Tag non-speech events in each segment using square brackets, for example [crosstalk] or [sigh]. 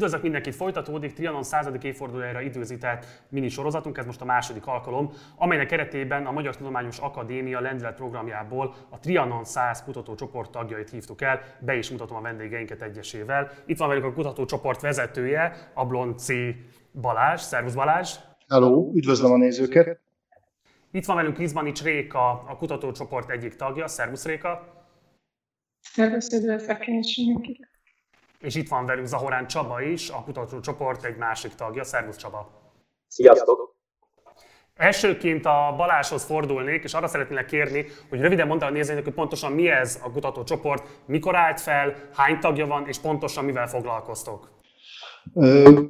Üdvözlök mindenkit, folytatódik Trianon 100. évfordulójára időzített mini sorozatunk, ez most a második alkalom, amelynek keretében a Magyar Tudományos Akadémia lendület programjából a Trianon 100 kutatócsoport tagjait hívtuk el, be is mutatom a vendégeinket egyesével. Itt van velük a kutatócsoport vezetője, Ablon C. Balázs. Szervusz Balázs! Hello, üdvözlöm a nézőket! Itt van velünk Lizmanics Réka, a kutatócsoport egyik tagja. Szervusz Réka! Szervusz, üdvözlök én is mindenkit! És itt van velünk Zahorán Csaba is, a kutatócsoport egy másik tagja. Szervusz Csaba! Sziasztok! Elsőként a Balázshoz fordulnék, és arra szeretnélek kérni, hogy röviden mondd a nézőnek, hogy pontosan mi ez a kutatócsoport, mikor állt fel, hány tagja van, és pontosan mivel foglalkoztok.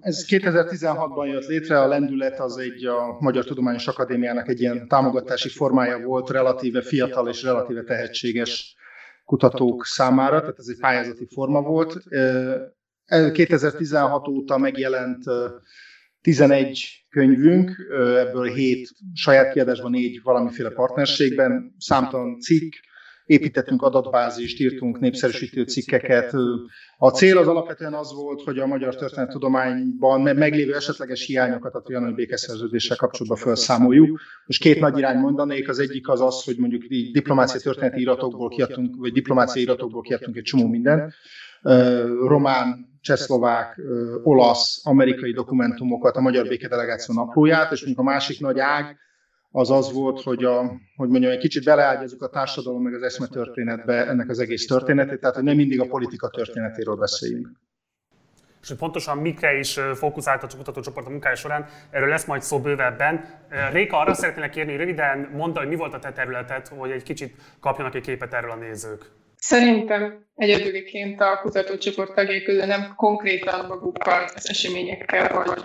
Ez 2016-ban jött létre, a lendület az egy a Magyar Tudományos Akadémiának egy ilyen támogatási formája volt, relatíve fiatal és relatíve tehetséges kutatók számára, tehát ez egy pályázati forma volt. 2016 óta megjelent 11 könyvünk, ebből 7 saját kiadásban, 4 valamiféle partnerségben, számtalan cikk, építettünk adatbázist, írtunk népszerűsítő cikkeket. A cél az alapvetően az volt, hogy a magyar történettudományban meglévő esetleges hiányokat a trianoni békeszerződéssel kapcsolatban felszámoljuk. Most két nagy irány mondanék, az egyik az az, hogy mondjuk diplomácia történeti iratokból kiadtunk, vagy diplomáciai iratokból kiadtunk egy csomó minden. Román, csehszlovák, olasz, amerikai dokumentumokat, a magyar békedelegáció naplóját, és mondjuk a másik nagy ág, az az volt, hogy, a, hogy mondjam, egy kicsit beleágyazunk a társadalom meg az eszme történetbe ennek az egész történetét, tehát hogy nem mindig a politika történetéről beszéljünk. És hogy pontosan mikre is fókuszált a kutatócsoport a munkája során, erről lesz majd szó bővebben. Réka, arra szeretnének kérni, hogy röviden mondd, hogy mi volt a te területed, hogy egy kicsit kapjanak egy képet erről a nézők. Szerintem egyedüliként a kutatócsoport tagjai közül nem konkrétan magukkal az eseményekkel, vagy,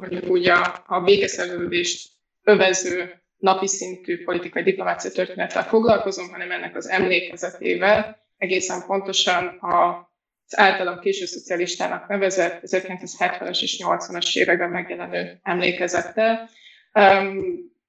vagy úgy a, a békeszerződést övező napi szintű politikai diplomácia történettel foglalkozom, hanem ennek az emlékezetével, egészen pontosan a az általam késő szocialistának nevezett 1970-es és 80-as években megjelenő emlékezettel.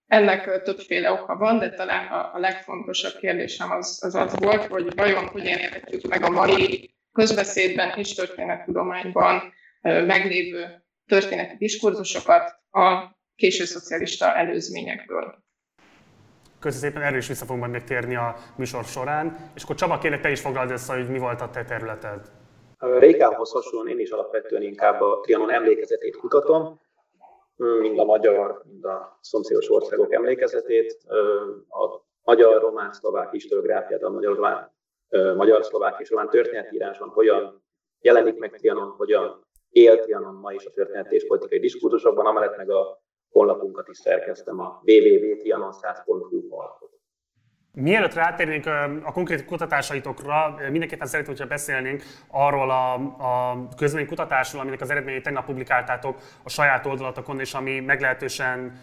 Ennek többféle oka van, de talán a, legfontosabb kérdésem az, az az volt, hogy vajon hogyan értetjük meg a mai közbeszédben és történettudományban meglévő történeti diskurzusokat a késő szocialista előzményekből. Köszönöm szépen, erről is vissza fogunk majd még térni a műsor során. És akkor Csaba, kérlek te is foglald össze, hogy mi volt a te területed. Rékához hasonlóan én is alapvetően inkább a Trianon emlékezetét kutatom, mind a magyar, mind a szomszédos országok emlékezetét. A magyar, román, szlovák historiográfiát, a magyar, román, magyar, szlovák és román történetírásban hogyan jelenik meg Trianon, hogyan él Trianon ma is a történeti és politikai diskurzusokban, amellett meg a honlapunkat is szerkeztem a www.trianon100.hu honlapot. Mielőtt rátérnénk a konkrét kutatásaitokra, mindenképpen szeretném, hogyha beszélnénk arról a, a kutatásról, aminek az eredményét tegnap publikáltátok a saját oldalatokon, és ami meglehetősen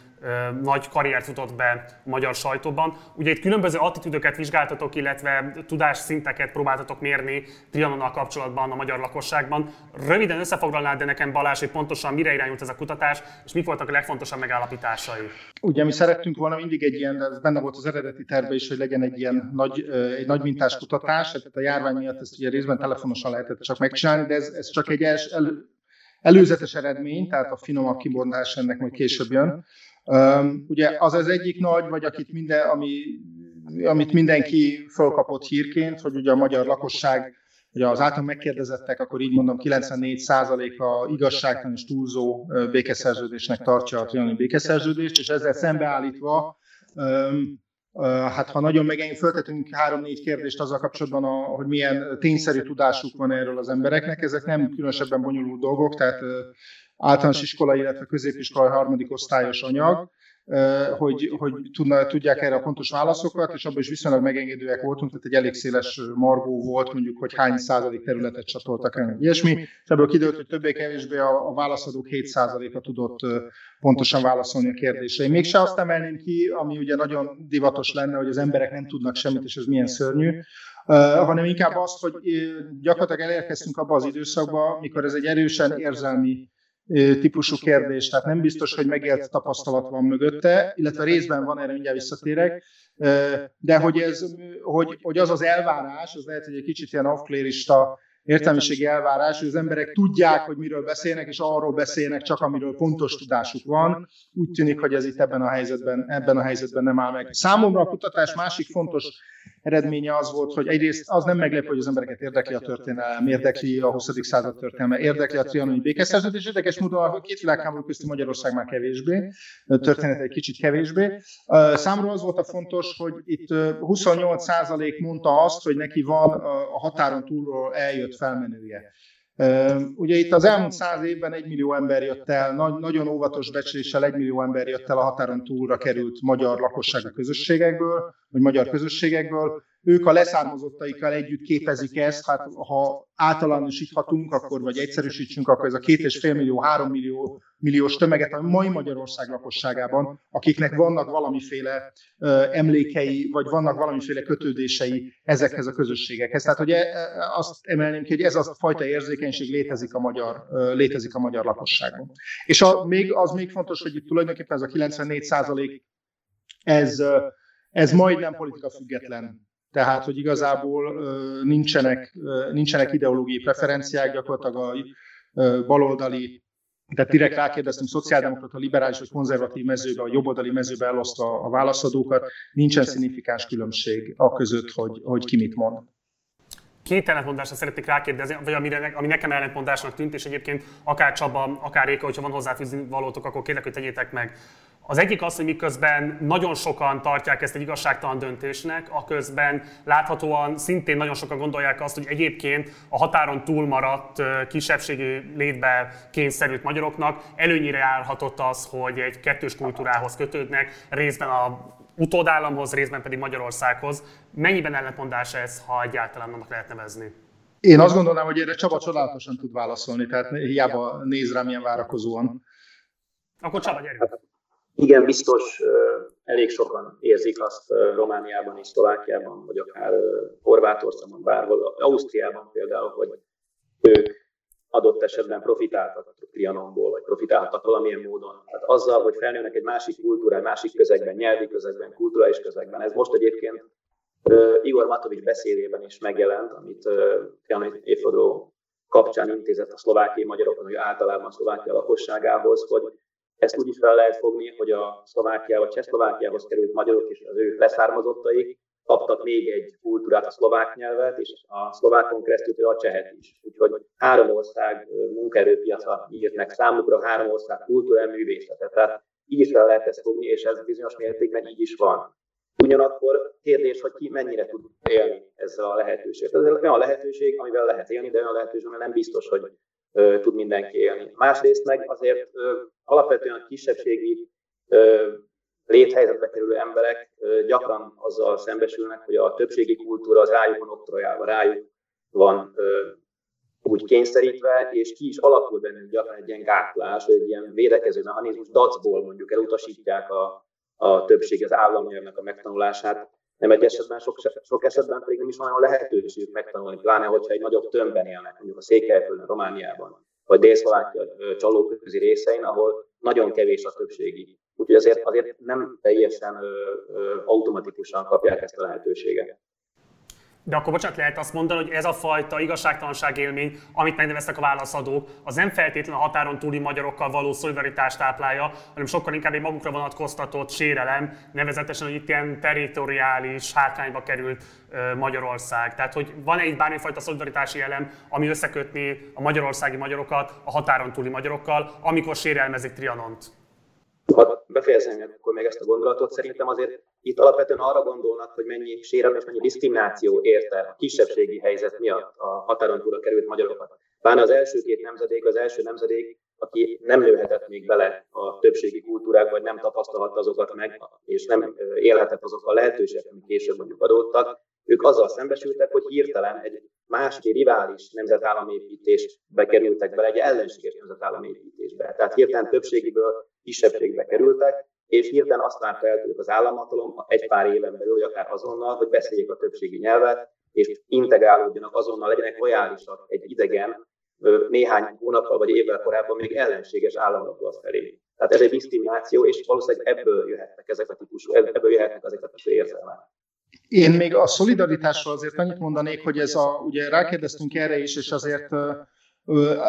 nagy karriert futott be a magyar sajtóban. Ugye itt különböző attitűdöket vizsgáltatok, illetve tudásszinteket próbáltatok mérni Trianonnal kapcsolatban a magyar lakosságban. Röviden összefoglalnád de nekem Balázs, hogy pontosan mire irányult ez a kutatás, és mik voltak a legfontosabb megállapításai? Ugye mi szerettünk volna mindig egy ilyen, ez benne volt az eredeti terve is, hogy legyen egy ilyen nagy, egy nagy mintás kutatás, tehát a járvány miatt ezt ugye részben telefonosan lehetett csak megcsinálni, de ez, ez csak egy els, el, előzetes eredmény, tehát a finomabb kibondás ennek majd később jön. Ugye az az egyik nagy, vagy akit minden, ami, amit mindenki fölkapott hírként, hogy ugye a magyar lakosság, ugye az által megkérdezettek, akkor így mondom, 94%-a igazságtalan és túlzó békeszerződésnek tartja a trianoni békeszerződést, és ezzel szembeállítva Hát ha nagyon megengedjük, föltetünk három-négy kérdést azzal kapcsolatban, hogy milyen tényszerű tudásuk van erről az embereknek. Ezek nem különösebben bonyolult dolgok, tehát általános iskola, illetve középiskola harmadik osztályos anyag, hogy, hogy tudna, tudják erre a pontos válaszokat, és abban is viszonylag megengedőek voltunk, tehát egy elég széles margó volt, mondjuk, hogy hány százalék területet csatoltak el, ilyesmi, és ebből kiderült, hogy többé-kevésbé a, a válaszadók 7 százaléka tudott pontosan válaszolni a kérdésre. Én mégse azt emelném ki, ami ugye nagyon divatos lenne, hogy az emberek nem tudnak semmit, és ez milyen szörnyű, Uh, hanem inkább azt, hogy gyakorlatilag elérkeztünk abba az időszakba, mikor ez egy erősen érzelmi típusú kérdés, tehát nem biztos, hogy megélt tapasztalat van mögötte, illetve részben van, erre mindjárt visszatérek, de hogy, ez, hogy, hogy az az elvárás, az lehet, hogy egy kicsit ilyen afklérista értelmiségi elvárás, hogy az emberek tudják, hogy miről beszélnek, és arról beszélnek csak, amiről pontos tudásuk van. Úgy tűnik, hogy ez itt ebben a helyzetben, ebben a helyzetben nem áll meg. Számomra a kutatás másik fontos eredménye az volt, hogy egyrészt az nem meglepő, hogy az embereket érdekli a történelem, érdekli a 20. század történelme, érdekli a trianoni békeszerződés, érdekes módon a két világháború közti Magyarország már kevésbé, történet egy kicsit kevésbé. Számomra az volt a fontos, hogy itt 28% mondta azt, hogy neki van a határon túlról eljött felmenője. Ugye itt az elmúlt száz évben egy millió ember jött el, nagy, nagyon óvatos becsléssel egy millió ember jött el a határon túlra került magyar lakossági közösségekből, vagy magyar közösségekből. Ők a leszármazottaikkal együtt képezik ezt, hát ha általánosíthatunk, akkor vagy egyszerűsítsünk, akkor ez a két és fél millió, három millió milliós tömeget a mai Magyarország lakosságában, akiknek vannak valamiféle emlékei, vagy vannak valamiféle kötődései ezekhez a közösségekhez. Tehát, hogy e, e, azt emelném ki, hogy ez a fajta érzékenység létezik a magyar, létezik a magyar lakosságban. És a, még, az még fontos, hogy itt tulajdonképpen ez a 94 százalék, ez, ez majdnem politika független tehát, hogy igazából nincsenek, nincsenek ideológiai preferenciák, gyakorlatilag a baloldali tehát direkt rákérdeztem szociáldemokrata, liberális vagy konzervatív mezőbe, a jobboldali mezőbe elosztva a válaszadókat, nincsen szignifikáns különbség a között, hogy, hogy ki mit mond. Két ellentmondásra szeretnék rákérdezni, vagy amire, ami nekem ellentmondásnak tűnt, és egyébként akár Csaba, akár Réka, hogyha van hozzáfűzni valótok, akkor kérlek, hogy tegyétek meg. Az egyik az, hogy miközben nagyon sokan tartják ezt egy igazságtalan döntésnek, a közben láthatóan szintén nagyon sokan gondolják azt, hogy egyébként a határon túlmaradt kisebbségi létbe kényszerült magyaroknak előnyire járhatott az, hogy egy kettős kultúrához kötődnek, részben a utódállamhoz, részben pedig Magyarországhoz. Mennyiben ellentmondás ez, ha egyáltalán annak lehet nevezni? Én azt gondolnám, hogy erre Csaba csodálatosan tud válaszolni, tehát hiába néz rám ilyen várakozóan. Akkor Csaba, gyerünk! Igen, biztos elég sokan érzik azt Romániában és Szlovákiában, vagy akár Horvátországban, bárhol, Ausztriában például, hogy ők adott esetben profitáltak a Trianonból, vagy profitáltak valamilyen módon. Tehát azzal, hogy felnőnek egy másik kultúrán, másik közegben, nyelvi közegben, kulturális közegben. Ez most egyébként Igor Matovics beszédében is megjelent, amit uh, Trianon évforduló kapcsán intézett a szlovákiai magyarokon, vagy általában a szlovákia lakosságához, hogy ezt úgy is fel lehet fogni, hogy a Szlovákiába, Csehszlovákiához került magyarok és az ő leszármazottaik kaptak még egy kultúrát, a szlovák nyelvet, és a szlovákon keresztül a csehet is. Úgyhogy három ország munkaerőpiaca írt meg számukra, három ország kultúra művészetet. Tehát így is fel lehet ezt fogni, és ez bizonyos mértékben így is van. Ugyanakkor kérdés, hogy ki mennyire tud élni ezzel a lehetőséggel. Ez olyan lehetőség, amivel lehet élni, de olyan lehetőség, amivel nem biztos, hogy tud mindenki élni. Másrészt meg azért alapvetően a kisebbségi léthelyzetbe kerülő emberek gyakran azzal szembesülnek, hogy a többségi kultúra az rájuk van oktrojálva, rájuk van úgy kényszerítve, és ki is alakul bennünk gyakran egy ilyen gátlás, egy ilyen védekező mechanizmus, dacból mondjuk elutasítják a, a többség az államnyelvnek a megtanulását, nem egy esetben, sok, sok esetben pedig nem is van olyan lehetőségük megtanulni, pláne hogyha egy nagyobb tömbben élnek, mondjuk a Székelyföldön, Romániában, vagy Dél-Szlovákia csalóközi részein, ahol nagyon kevés a többségi. Úgyhogy azért, azért nem teljesen ö, ö, automatikusan kapják ezt a lehetőséget. De akkor bocsánat, lehet azt mondani, hogy ez a fajta igazságtalanság élmény, amit megneveztek a válaszadók, az nem feltétlenül a határon túli magyarokkal való szolidaritást táplálja, hanem sokkal inkább egy magukra vonatkoztatott sérelem, nevezetesen, hogy itt ilyen territoriális hátrányba került Magyarország. Tehát, hogy van egy bármifajta szolidaritási elem, ami összekötni a magyarországi magyarokat a határon túli magyarokkal, amikor sérelmezik Trianont. Ha befejezem akkor még ezt a gondolatot, szerintem azért itt alapvetően arra gondolnak, hogy mennyi sérelem és mennyi diszkrimináció érte a kisebbségi helyzet miatt a határon túlra került magyarokat. Pláne az első két nemzedék, az első nemzedék, aki nem nőhetett még bele a többségi kultúrákba, vagy nem tapasztalhatta azokat meg, és nem élhetett azokkal a lehetőségek, amik később mondjuk adódtak, ők azzal szembesültek, hogy hirtelen egy másik rivális nemzetállamépítésbe kerültek bele, egy ellenséges nemzetállamépítésbe. Tehát hirtelen többségiből kisebbségbe kerültek, és hirtelen azt várta el tőlük az államhatalom egy pár éven belül, vagy akár azonnal, hogy beszéljék a többségi nyelvet, és integrálódjanak azonnal, legyenek lojálisak egy idegen, néhány hónappal vagy évvel korábban még ellenséges államnak felé. Tehát ez egy diszkrimináció, és valószínűleg ebből jöhetnek ezek a típusú, ebből jöhetnek ezek a típusú érzelmek. Én még a szolidaritásról azért annyit mondanék, hogy ez a, ugye rákérdeztünk erre is, és azért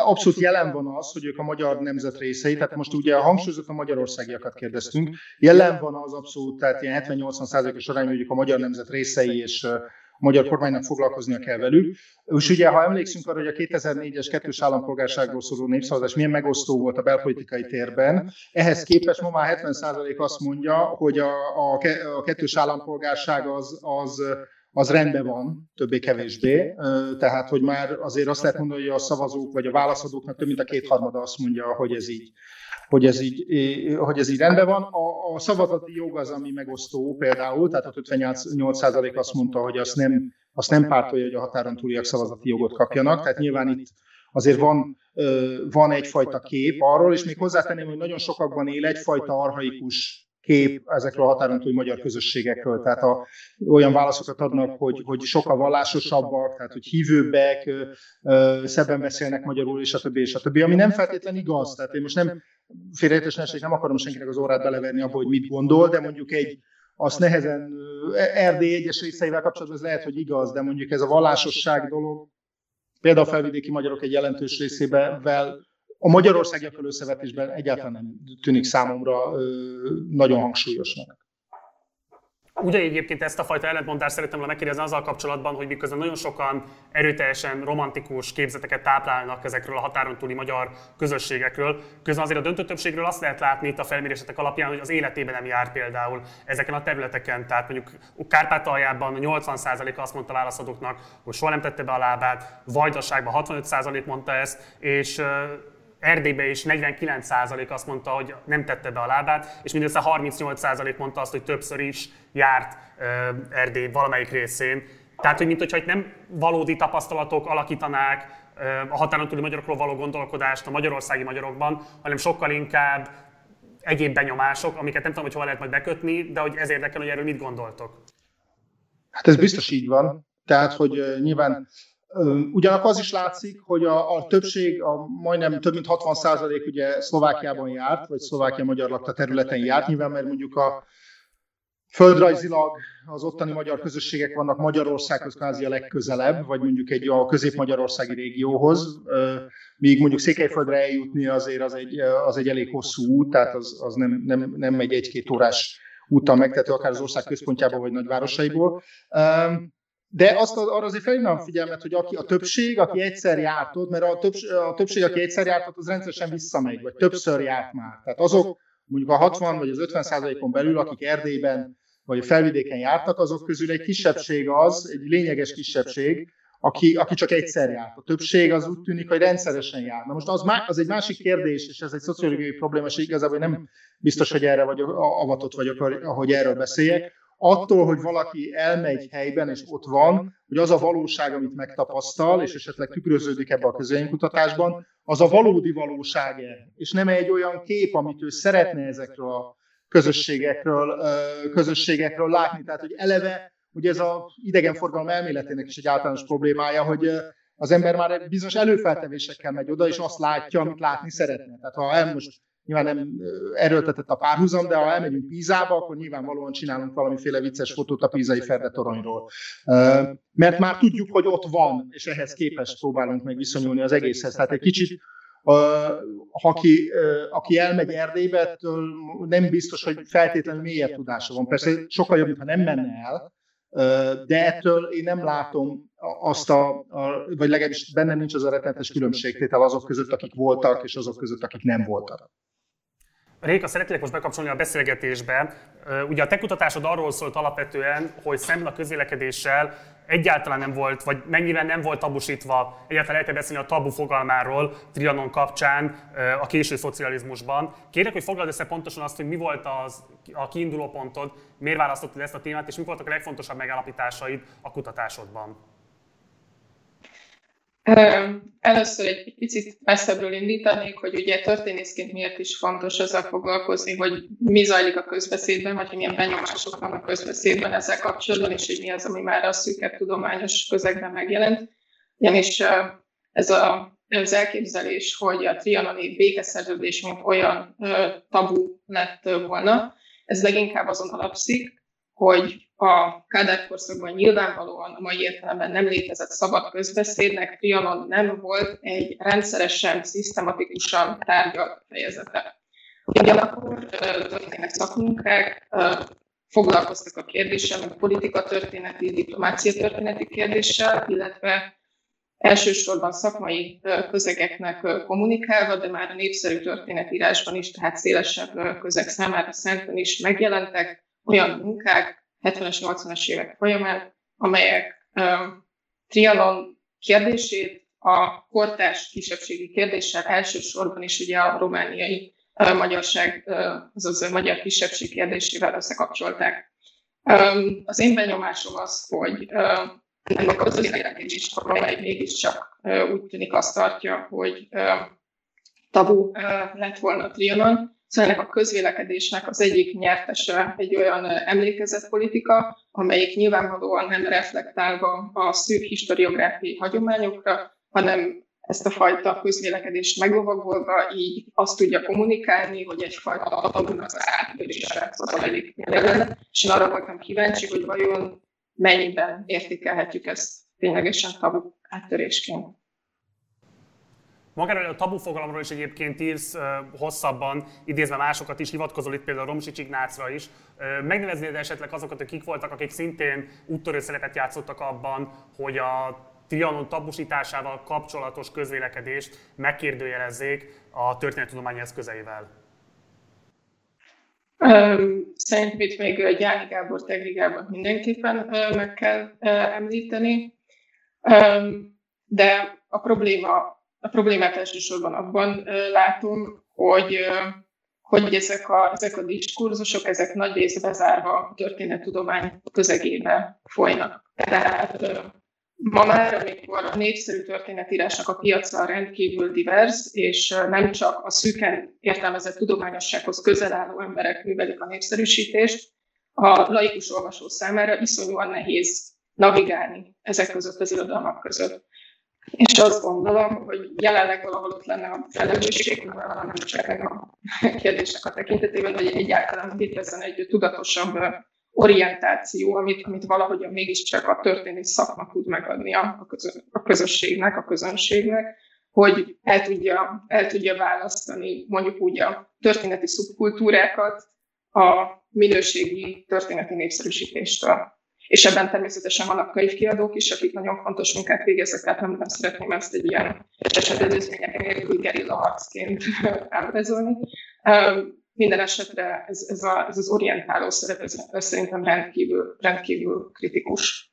abszolút jelen van az, hogy ők a magyar nemzet részei, tehát most ugye a hangsúlyozott a magyarországiakat kérdeztünk, jelen van az abszolút, tehát ilyen 70-80%-os arány, hogy a magyar nemzet részei, és a magyar kormánynak foglalkoznia kell velük. És ugye, ha emlékszünk arra, hogy a 2004-es kettős állampolgárságról szóló népszavazás milyen megosztó volt a belpolitikai térben, ehhez képest ma már 70% azt mondja, hogy a, a, a kettős állampolgárság az, az az rendben van, többé-kevésbé. Tehát, hogy már azért azt lehet mondani, hogy a szavazók vagy a válaszadóknak több mint a kétharmada azt mondja, hogy ez így, hogy ez így, hogy ez így rendben van. A, a szavazati jog az, ami megosztó például, tehát a 58% azt mondta, hogy azt nem, azt nem pártolja, hogy a határon túliak szavazati jogot kapjanak. Tehát nyilván itt azért van, van egyfajta kép arról, és még hozzátenném, hogy nagyon sokakban él egyfajta arhaikus kép ezekről a határon túli magyar közösségekről. Tehát a, olyan válaszokat adnak, hogy, hogy sokkal vallásosabbak, tehát hogy hívőbbek, szebben beszélnek magyarul, és a többi, és a többi, ami nem feltétlenül igaz. Tehát én most nem félreértés nem akarom senkinek az órát beleverni abba, hogy mit gondol, de mondjuk egy azt nehezen Erdély egyes részeivel kapcsolatban ez lehet, hogy igaz, de mondjuk ez a vallásosság dolog, például a felvidéki magyarok egy jelentős részével a magyarországiakkal összevetésben egyáltalán nem tűnik számomra nagyon hangsúlyosnak. Ugye egyébként ezt a fajta ellentmondást szerettem volna megkérdezni azzal kapcsolatban, hogy miközben nagyon sokan erőteljesen romantikus képzeteket táplálnak ezekről a határon túli magyar közösségekről, közben azért a döntő többségről azt lehet látni itt a felmérésetek alapján, hogy az életében nem jár például ezeken a területeken. Tehát mondjuk Kárpátaljában 80% azt mondta válaszadóknak, hogy soha nem tette be a lábát, Vajdaságban 65% mondta ezt, és Erdélyben is 49% azt mondta, hogy nem tette be a lábát, és mindössze 38% mondta azt, hogy többször is járt Erdély valamelyik részén. Tehát, hogy mintha itt nem valódi tapasztalatok alakítanák a határon túli magyarokról való gondolkodást a magyarországi magyarokban, hanem sokkal inkább egyéb benyomások, amiket nem tudom, hogy hova lehet majd bekötni, de hogy ez érdekel, hogy erről mit gondoltok. Hát ez biztos így van. Tehát, hogy nyilván Ugyanakkor az is látszik, hogy a, a többség, a majdnem több mint 60 százalék ugye Szlovákiában járt, vagy Szlovákia magyar lakta területen járt, nyilván mert mondjuk a földrajzilag az ottani magyar közösségek vannak Magyarországhoz kvázi a legközelebb, vagy mondjuk egy a közép-magyarországi régióhoz, míg mondjuk Székelyföldre eljutni azért az egy, az egy elég hosszú út, tehát az, az nem, nem, nem egy egy-két órás úttal megtető, akár az ország központjából vagy nagyvárosaiból. De azt arra azért felhívnám a figyelmet, hogy aki a többség, aki egyszer járt ott, mert a, többség, a többség, aki egyszer járt ott, az rendszeresen visszamegy, vagy többször járt már. Tehát azok mondjuk a 60 vagy az 50 százalékon belül, akik Erdélyben vagy a felvidéken jártak, azok közül egy kisebbség az, egy lényeges kisebbség, aki, aki csak egyszer járt. A többség az úgy tűnik, hogy rendszeresen jár. Na most az, má, az egy másik kérdés, és ez egy szociológiai probléma, és igazából nem biztos, hogy erre vagyok, avatott vagyok, hogy erről beszéljek, attól, hogy valaki elmegy helyben és ott van, hogy az a valóság, amit megtapasztal, és esetleg tükröződik ebbe a közönkutatásban, az a valódi valóság-e, és nem egy olyan kép, amit ő szeretne ezekről a közösségekről, közösségekről látni. Tehát, hogy eleve, ugye ez a idegenforgalom elméletének is egy általános problémája, hogy az ember már bizonyos előfeltevésekkel megy oda, és azt látja, amit látni szeretne. Tehát ha el most Nyilván nem erőltetett a párhuzam, de ha elmegyünk Pízába, akkor nyilvánvalóan csinálunk valamiféle vicces fotót a pízai Ferde toronyról. Mert már tudjuk, hogy ott van, és ehhez képest próbálunk meg viszonyulni az egészhez. Tehát egy kicsit aki, aki elmegy Erdélybe, nem biztos, hogy feltétlenül mélyebb tudása van. Persze sokkal jobb, ha nem menne el, de ettől én nem látom azt a, a vagy legalábbis bennem nincs az a rettenetes különbségtétel azok között, akik voltak, és azok között, akik nem voltak. Réka, szeretnék most bekapcsolni a beszélgetésbe. Ugye a te kutatásod arról szólt alapvetően, hogy szemben a közélekedéssel egyáltalán nem volt, vagy mennyire nem volt tabusítva, egyáltalán lehet beszélni a tabu fogalmáról Trianon kapcsán a késő szocializmusban. Kérek, hogy foglald össze pontosan azt, hogy mi volt az, a kiinduló pontod, miért választottad ezt a témát, és mi voltak a legfontosabb megállapításaid a kutatásodban. Először egy picit messzebbről indítanék, hogy ugye történészként miért is fontos ezzel foglalkozni, hogy mi zajlik a közbeszédben, vagy milyen benyomások vannak a közbeszédben ezzel kapcsolatban, és hogy mi az, ami már a szűkebb tudományos közegben megjelent. Ugyanis ez a, az elképzelés, hogy a trianoni békeszerződés mint olyan tabu lett volna, ez leginkább azon alapszik, hogy a Kádár korszakban nyilvánvalóan a mai értelemben nem létezett szabad közbeszédnek Trianon nem volt egy rendszeresen, szisztematikusan tárgyalt fejezete. Ugyanakkor történnek szakmunkák, foglalkoztak a kérdéssel, a politika történeti, diplomácia történeti kérdéssel, illetve elsősorban szakmai közegeknek kommunikálva, de már a népszerű történetírásban is, tehát szélesebb közeg számára szenten is megjelentek olyan munkák 70-es, 80-as évek folyamán, amelyek Trianon kérdését a kortárs kisebbségi kérdéssel elsősorban is ugye a romániai magyarság, azaz a magyar kisebbség kérdésével összekapcsolták. Az én benyomásom az, hogy ennek az az is, amely mégiscsak úgy tűnik azt tartja, hogy tabu lett volna Trianon. Szóval ennek a közvélekedésnek az egyik nyertese egy olyan emlékezetpolitika, amelyik nyilvánvalóan nem reflektálva a szűk historiográfiai hagyományokra, hanem ezt a fajta közvélekedést meglovagolva, így azt tudja kommunikálni, hogy egyfajta alapnak az átérésre zajlik jelen. És én arra voltam kíváncsi, hogy vajon mennyiben értékelhetjük ezt ténylegesen tabu áttörésként. Magáról a tabu fogalomról is egyébként írsz hosszabban, idézve másokat is, hivatkozol itt például Romsi Csignácra is. Megneveznéd esetleg azokat, akik voltak, akik szintén úttörő szerepet játszottak abban, hogy a Trianon tabusításával kapcsolatos közvélekedést megkérdőjelezzék a történettudomány eszközeivel? Szerintem itt még Gyáni Gábor, Tegri Gábor mindenképpen meg kell említeni, de a, probléma, a problémát elsősorban abban látom, hogy hogy ezek a, ezek a diskurzusok, ezek nagy részben bezárva a történettudomány közegébe folynak. Tehát Ma már, amikor a népszerű történetírásnak a piaca rendkívül divers, és nem csak a szűken értelmezett tudományossághoz közel álló emberek művelik a népszerűsítést, a laikus olvasó számára iszonyúan nehéz navigálni ezek között az irodalmak között. És azt gondolom, hogy jelenleg valahol ott lenne a felelősség, nem csak a kérdések a tekintetében, hogy egyáltalán létezzen egy tudatosabb orientáció, amit, amit valahogyan mégiscsak a történés szakma tud megadni a, a közösségnek, a közönségnek, hogy el tudja, el tudja választani mondjuk úgy a történeti szubkultúrákat a minőségi történeti népszerűsítéstől. És ebben természetesen vannak könyvkiadók is, akik nagyon fontos munkát végeznek, tehát nem, nem szeretném ezt egy ilyen esetedőzmények nélkül gerilla harcként [laughs] ábrázolni minden esetre ez, ez, a, ez az orientáló szerep, ez szerintem rendkívül, rendkívül kritikus.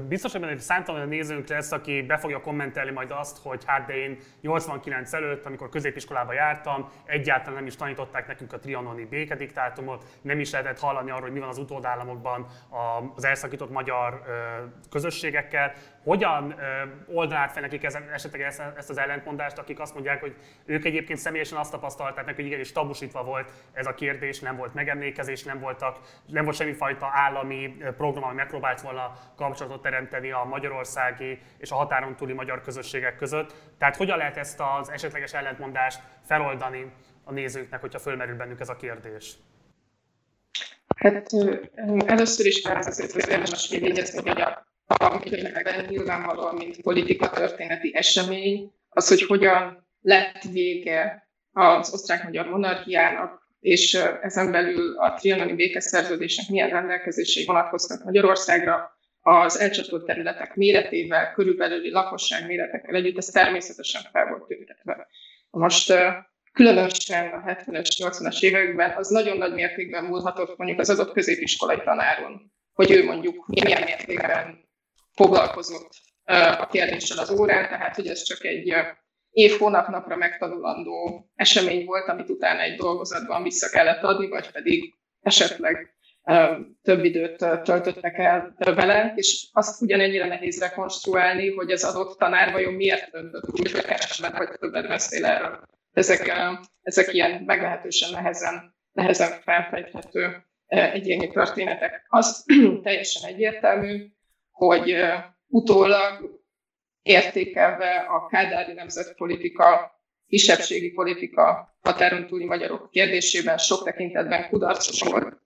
Biztos, hogy egy számtalan nézőnk lesz, aki be fogja kommentelni majd azt, hogy hát de én 89 előtt, amikor középiskolába jártam, egyáltalán nem is tanították nekünk a trianoni békediktátumot, nem is lehetett hallani arról, hogy mi van az utódállamokban az elszakított magyar közösségekkel. Hogyan oldanák fel nekik esetleg ezt az ellentmondást, akik azt mondják, hogy ők egyébként személyesen azt tapasztalták meg, hogy igenis tabusítva volt ez a kérdés, nem volt megemlékezés, nem, voltak, nem volt semmifajta állami program, ami megpróbált volna kapcsolatot teremteni a magyarországi és a határon túli magyar közösségek között. Tehát hogyan lehet ezt az esetleges ellentmondást feloldani a nézőknek, hogyha fölmerül bennük ez a kérdés? Hát először is azért érdemes megjegyezni, hogy a könyvekben nyilvánvalóan, mint politika történeti esemény, az, hogy hogyan lett vége az osztrák-magyar monarchiának, és ezen belül a trianoni békeszerződésnek milyen rendelkezései vonatkoznak Magyarországra, az elcsatolt területek méretével, körülbelüli lakosság méretekkel együtt, ez természetesen fel volt tüntetve. Most különösen a 70-es, 80-as években az nagyon nagy mértékben múlhatott mondjuk az adott középiskolai tanáron, hogy ő mondjuk milyen mértékben foglalkozott a kérdéssel az órán, tehát hogy ez csak egy év hónap-napra megtanulandó esemény volt, amit utána egy dolgozatban vissza kellett adni, vagy pedig esetleg több időt töltöttek el vele, és azt ugyanennyire nehéz rekonstruálni, hogy az adott tanár vajon miért döntött úgy, hogy kevesebben vagy többet beszél erről. Ezek, ezek ilyen meglehetősen nehezen, nehezen felfejthető egyéni történetek. Az [clears throat] teljesen egyértelmű, hogy utólag értékelve a kádári nemzetpolitika, kisebbségi politika, határon túli magyarok kérdésében sok tekintetben kudarcos volt.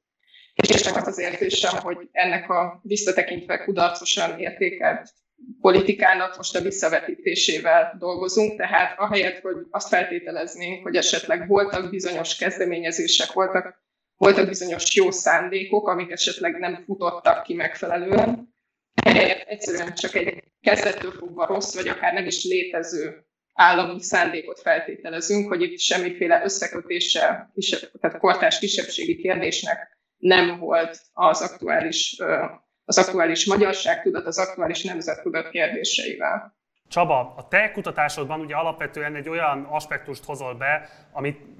És az az érzésem, hogy ennek a visszatekintve kudarcosan értékelt politikának most a visszavetítésével dolgozunk, tehát ahelyett, hogy azt feltételeznénk, hogy esetleg voltak bizonyos kezdeményezések, voltak, voltak bizonyos jó szándékok, amik esetleg nem futottak ki megfelelően, ehelyett [laughs] egyszerűen csak egy kezdettől fogva rossz, vagy akár nem is létező állami szándékot feltételezünk, hogy itt semmiféle összekötése, tehát kortárs kisebbségi kérdésnek nem volt az aktuális, az aktuális magyarságtudat, az aktuális nemzettudat kérdéseivel. Csaba, a te kutatásodban ugye alapvetően egy olyan aspektust hozol be, amit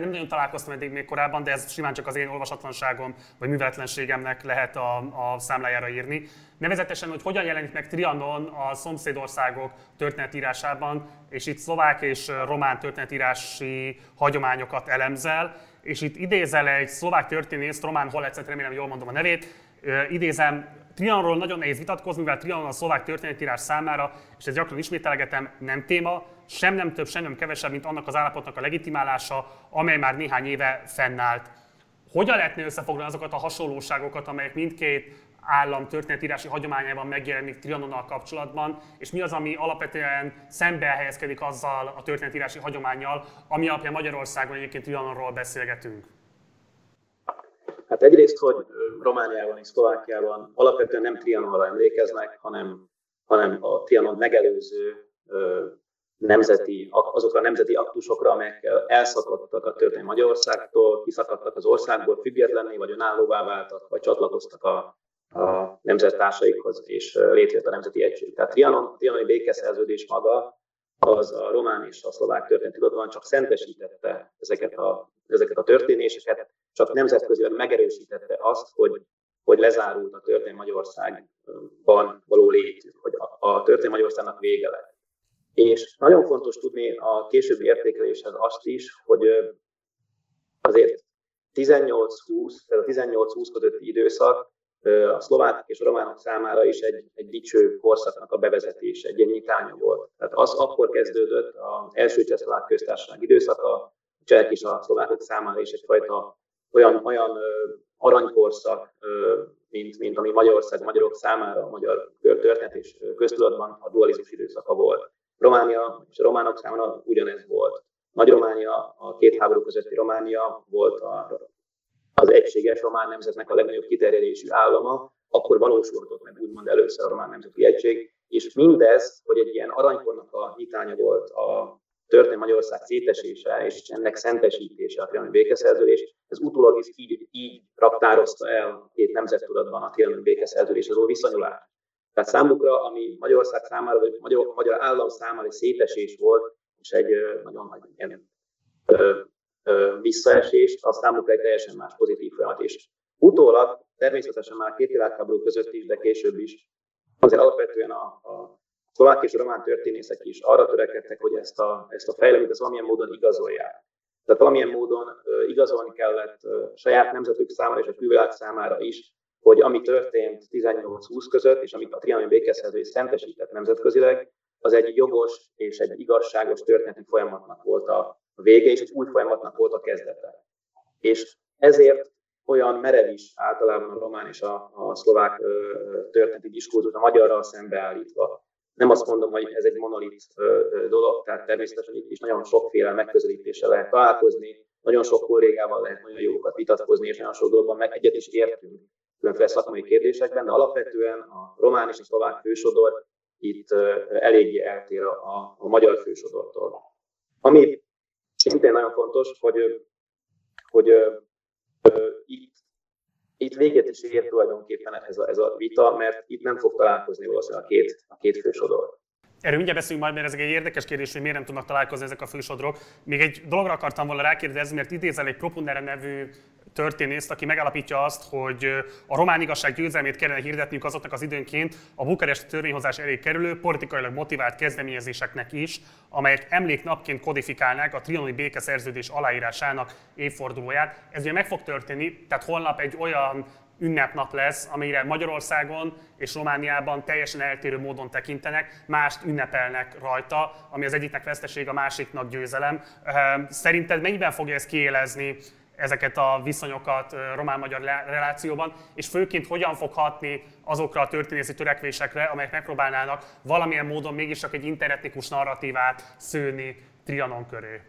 nem nagyon találkoztam eddig még korábban, de ez simán csak az én olvasatlanságom vagy műveletlenségemnek lehet a, a számlájára írni. Nevezetesen, hogy hogyan jelenik meg Trianon a szomszédországok történetírásában, és itt szlovák és román történetírási hagyományokat elemzel, és itt idézel egy szlovák történészt, Román Holecet, remélem jól mondom a nevét, idézem, Trianonról nagyon nehéz vitatkozni, mivel Trianon a szlovák történetírás számára, és ezt gyakran ismételgetem, nem téma, sem nem több, sem nem kevesebb, mint annak az állapotnak a legitimálása, amely már néhány éve fennállt. Hogyan lehetne összefoglalni azokat a hasonlóságokat, amelyek mindkét állam történetírási hagyományában megjelenik Trianonnal kapcsolatban, és mi az, ami alapvetően szembe helyezkedik azzal a történetírási hagyományjal, ami alapján Magyarországon egyébként Trianonról beszélgetünk? Hát egyrészt, hogy Romániában és Szlovákiában alapvetően nem Trianonra emlékeznek, hanem, hanem a Trianon megelőző nemzeti, azokra a nemzeti aktusokra, amelyek elszakadtak a történelmi Magyarországtól, kiszakadtak az országból függetlenné, vagy önállóvá váltak, vagy csatlakoztak a, a nemzettársaikhoz, és létrejött a Nemzeti Egység. Tehát Trianon, Trianoni békeszerződés maga az a román és a szlovák történetirodalom csak szentesítette ezeket a, ezeket a történéseket, csak nemzetközileg megerősítette azt, hogy, hogy lezárult a történelmi Magyarországban való létük, hogy a, a történelmi Magyarországnak vége lett. És nagyon fontos tudni a későbbi értékeléshez azt is, hogy azért 18-20, tehát a 18-20 közötti időszak a szlovákok és a románok számára is egy, egy dicső korszaknak a bevezetése, egy ilyen nyitánya volt. Tehát az akkor kezdődött az első csehszlovák köztársaság időszaka, a csehek és a szlovákok számára is egyfajta olyan, olyan aranykorszak, mint, mint ami Magyarország, magyarok számára a magyar történet és köztudatban a dualizmus időszaka volt. Románia és a románok számára ugyanez volt. Nagy Románia, a két háború közötti Románia volt a az egységes román nemzetnek a legnagyobb kiterjedésű állama, akkor valósulhatott meg úgymond először a román nemzeti egység, és mindez, hogy egy ilyen aranykornak a nyitánya volt a történelmi Magyarország szétesése és ennek szentesítése, a trianoni békeszerződés, ez utólag is így, így raktározta el két nemzettudatban a trianoni békeszerződés, az viszonyulás. Tehát számukra, ami Magyarország számára, vagy magyar, magyar állam számára egy szétesés volt, és egy nagyon nagy visszaesést, az számukra egy teljesen más pozitív folyamat is. Utólag természetesen már két világháború között is, de később is, azért alapvetően a, a szlovák és a román történészek is arra törekedtek, hogy ezt a, ezt a fejleményt ezt valamilyen módon igazolják. Tehát valamilyen módon igazolni kellett saját nemzetük számára és a külvilág számára is, hogy ami történt 18-20 között, és amit a trianoni békeszerződés szentesített nemzetközileg, az egy jogos és egy igazságos történeti folyamatnak volt a, a vége, és egy új folyamatnak volt a kezdete. És ezért olyan merev is általában a román és a, a szlovák történeti diskurzus a magyarral szembeállítva. Nem azt mondom, hogy ez egy monolit dolog, tehát természetesen itt is nagyon sokféle megközelítéssel lehet találkozni, nagyon sok kollégával lehet nagyon jókat vitatkozni, és nagyon sok dologban meg egyet is értünk különféle szakmai kérdésekben, de alapvetően a román és a szlovák fősodor itt eléggé eltér a, a magyar fősodortól. Ami szintén nagyon fontos, hogy, hogy itt, itt véget is ér tulajdonképpen ez a, ez a vita, mert itt nem fog találkozni valószínűleg a két, a két fősodor. Erről mindjárt beszélünk majd, mert ez egy érdekes kérdés, hogy miért nem tudnak találkozni ezek a fősodrok. Még egy dologra akartam volna rákérdezni, mert idézel egy Propundere nevű történészt, aki megállapítja azt, hogy a román igazság győzelmét kellene hirdetniük azoknak az időnként a bukaresti törvényhozás elé kerülő politikailag motivált kezdeményezéseknek is, amelyek emléknapként kodifikálnák a trianoni békeszerződés aláírásának évfordulóját. Ez ugye meg fog történni, tehát holnap egy olyan ünnepnap lesz, amire Magyarországon és Romániában teljesen eltérő módon tekintenek, mást ünnepelnek rajta, ami az egyiknek veszteség, a másiknak győzelem. Szerinted mennyiben fogja ezt kiélezni ezeket a viszonyokat román-magyar relációban, és főként hogyan fog hatni azokra a történészi törekvésekre, amelyek megpróbálnának valamilyen módon mégis egy interetnikus narratívát szőni Trianon köré.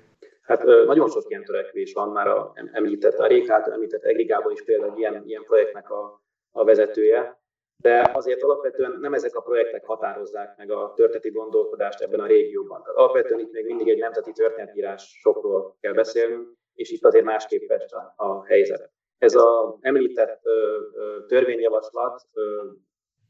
Hát nagyon sok ilyen törekvés van, már a, említett, a Rék említett Egri Gábor is például ilyen, ilyen projektnek a, a vezetője, de azért alapvetően nem ezek a projektek határozzák meg a történeti gondolkodást ebben a régióban. Tehát alapvetően itt még mindig egy nemzeti történetírás sokról kell beszélnünk, és itt azért másképp a, a helyzet. Ez a említett ö, ö, törvényjavaslat, ö,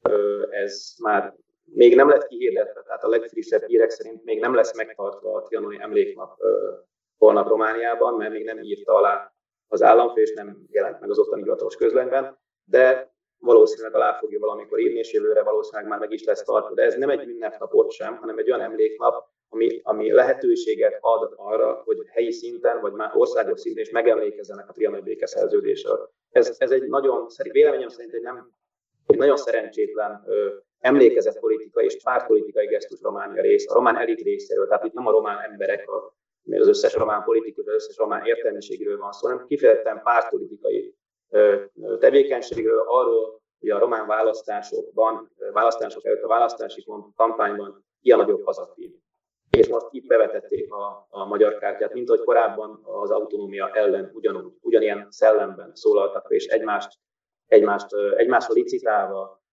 ö, ez már még nem lett kihirdetve, tehát a legfrissebb hírek szerint még nem lesz megtartva a trianoni emléknap ö, holnap Romániában, mert még nem írta alá az államfő, és nem jelent meg az ottani hivatalos közlönyben, de valószínűleg alá fogja valamikor írni, és jövőre valószínűleg már meg is lesz tartva. De ez nem egy ünnepnapot sem, hanem egy olyan emléknap, ami, ami lehetőséget ad arra, hogy helyi szinten, vagy már országos szinten is megemlékezzenek a trianoni békeszerződésről. Ez, ez egy nagyon, véleményem szerint egy, nem, egy nagyon szerencsétlen ö, emlékezett politikai és pártpolitikai gesztus Románia rész, a román elit részéről, tehát itt nem a román emberek, a, az összes román politikus, az összes román értelmiségről van szó, hanem kifejezetten pártpolitikai tevékenységről, arról, hogy a román választásokban, választások előtt a választási kampányban ki a nagyobb hazafír. És most itt bevetették a, a magyar kártyát, mint ahogy korábban az autonómia ellen ugyanúgy, ugyanilyen szellemben szólaltak, és egymást, egymást, egymásra licitálva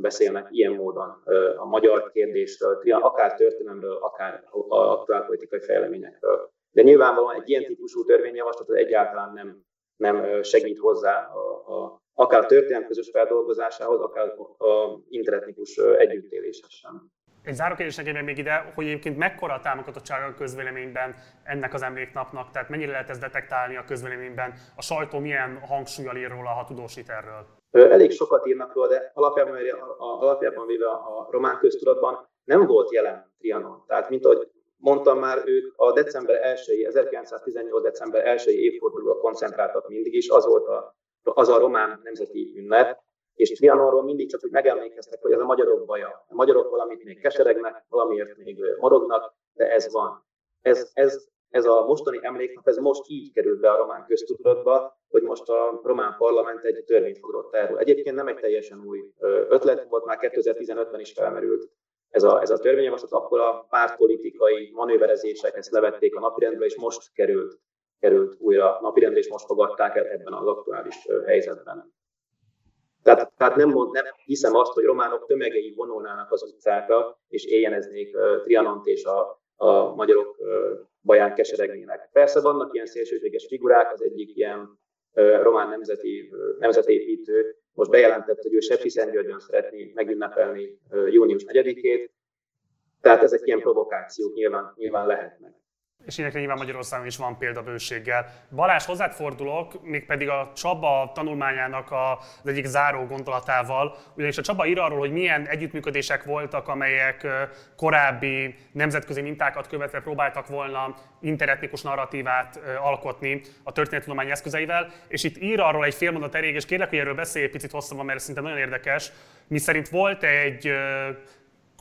beszélnek ilyen módon a magyar kérdésről, akár történelemről, akár a aktuálpolitikai fejleményekről. De nyilvánvalóan egy ilyen típusú törvényjavaslat az egyáltalán nem nem segít hozzá a, a, akár a történelem közös feldolgozásához, akár a interetnikus együttéléshez sem. Egy záró kérdés nekem még ide, hogy egyébként mekkora a támogatottsága a közvéleményben ennek az emléknapnak, tehát mennyire lehet ezt detektálni a közvéleményben, a sajtó milyen hangsúlyal ír róla, ha tudósít erről? Elég sokat írnak róla, de alapjában, alapjában véve a román köztudatban nem volt jelen Trianon. Tehát, mint ahogy mondtam már, ők a december 1 1918. december 1 évfordulóra koncentráltak mindig is, az volt a, az a román nemzeti ünnep, és Trianonról mindig csak úgy megemlékeztek, hogy ez a magyarok baja. A magyarok valamit még keseregnek, valamiért még morognak, de ez van. Ez, ez, ez a mostani emléknap, ez most így került be a román köztudatba, hogy most a román parlament egy törvényt fogadott erről. Egyébként nem egy teljesen új ötlet volt, már 2015-ben is felmerült ez a, ez a törvényjavaslat, akkor a pártpolitikai manőverezések ezt levették a napirendre, és most került, került újra napirendre, és most fogadták el ebben az aktuális helyzetben. Tehát, tehát nem, mond, nem hiszem azt, hogy románok tömegei vonulnának az utcákra, és éjjeneznék uh, Trianont és a, a magyarok uh, baján keseregnének. Persze vannak ilyen szélsőséges figurák, az egyik ilyen uh, román nemzeti, uh, nemzetépítő, most bejelentett, hogy ő Sepsiszentgyörgyön szeretné megünnepelni június 4-ét, tehát ezek ilyen provokációk nyilván, nyilván lehetnek és ilyenekre nyilván Magyarországon is van példa bőséggel. Balázs, hozzád fordulok, mégpedig a Csaba tanulmányának az egyik záró gondolatával, ugyanis a Csaba ír arról, hogy milyen együttműködések voltak, amelyek korábbi nemzetközi mintákat követve próbáltak volna interetnikus narratívát alkotni a történettudomány eszközeivel, és itt ír arról egy félmondat elég, és kérlek, hogy erről beszélj egy picit hosszabban, mert szinte nagyon érdekes, mi szerint volt egy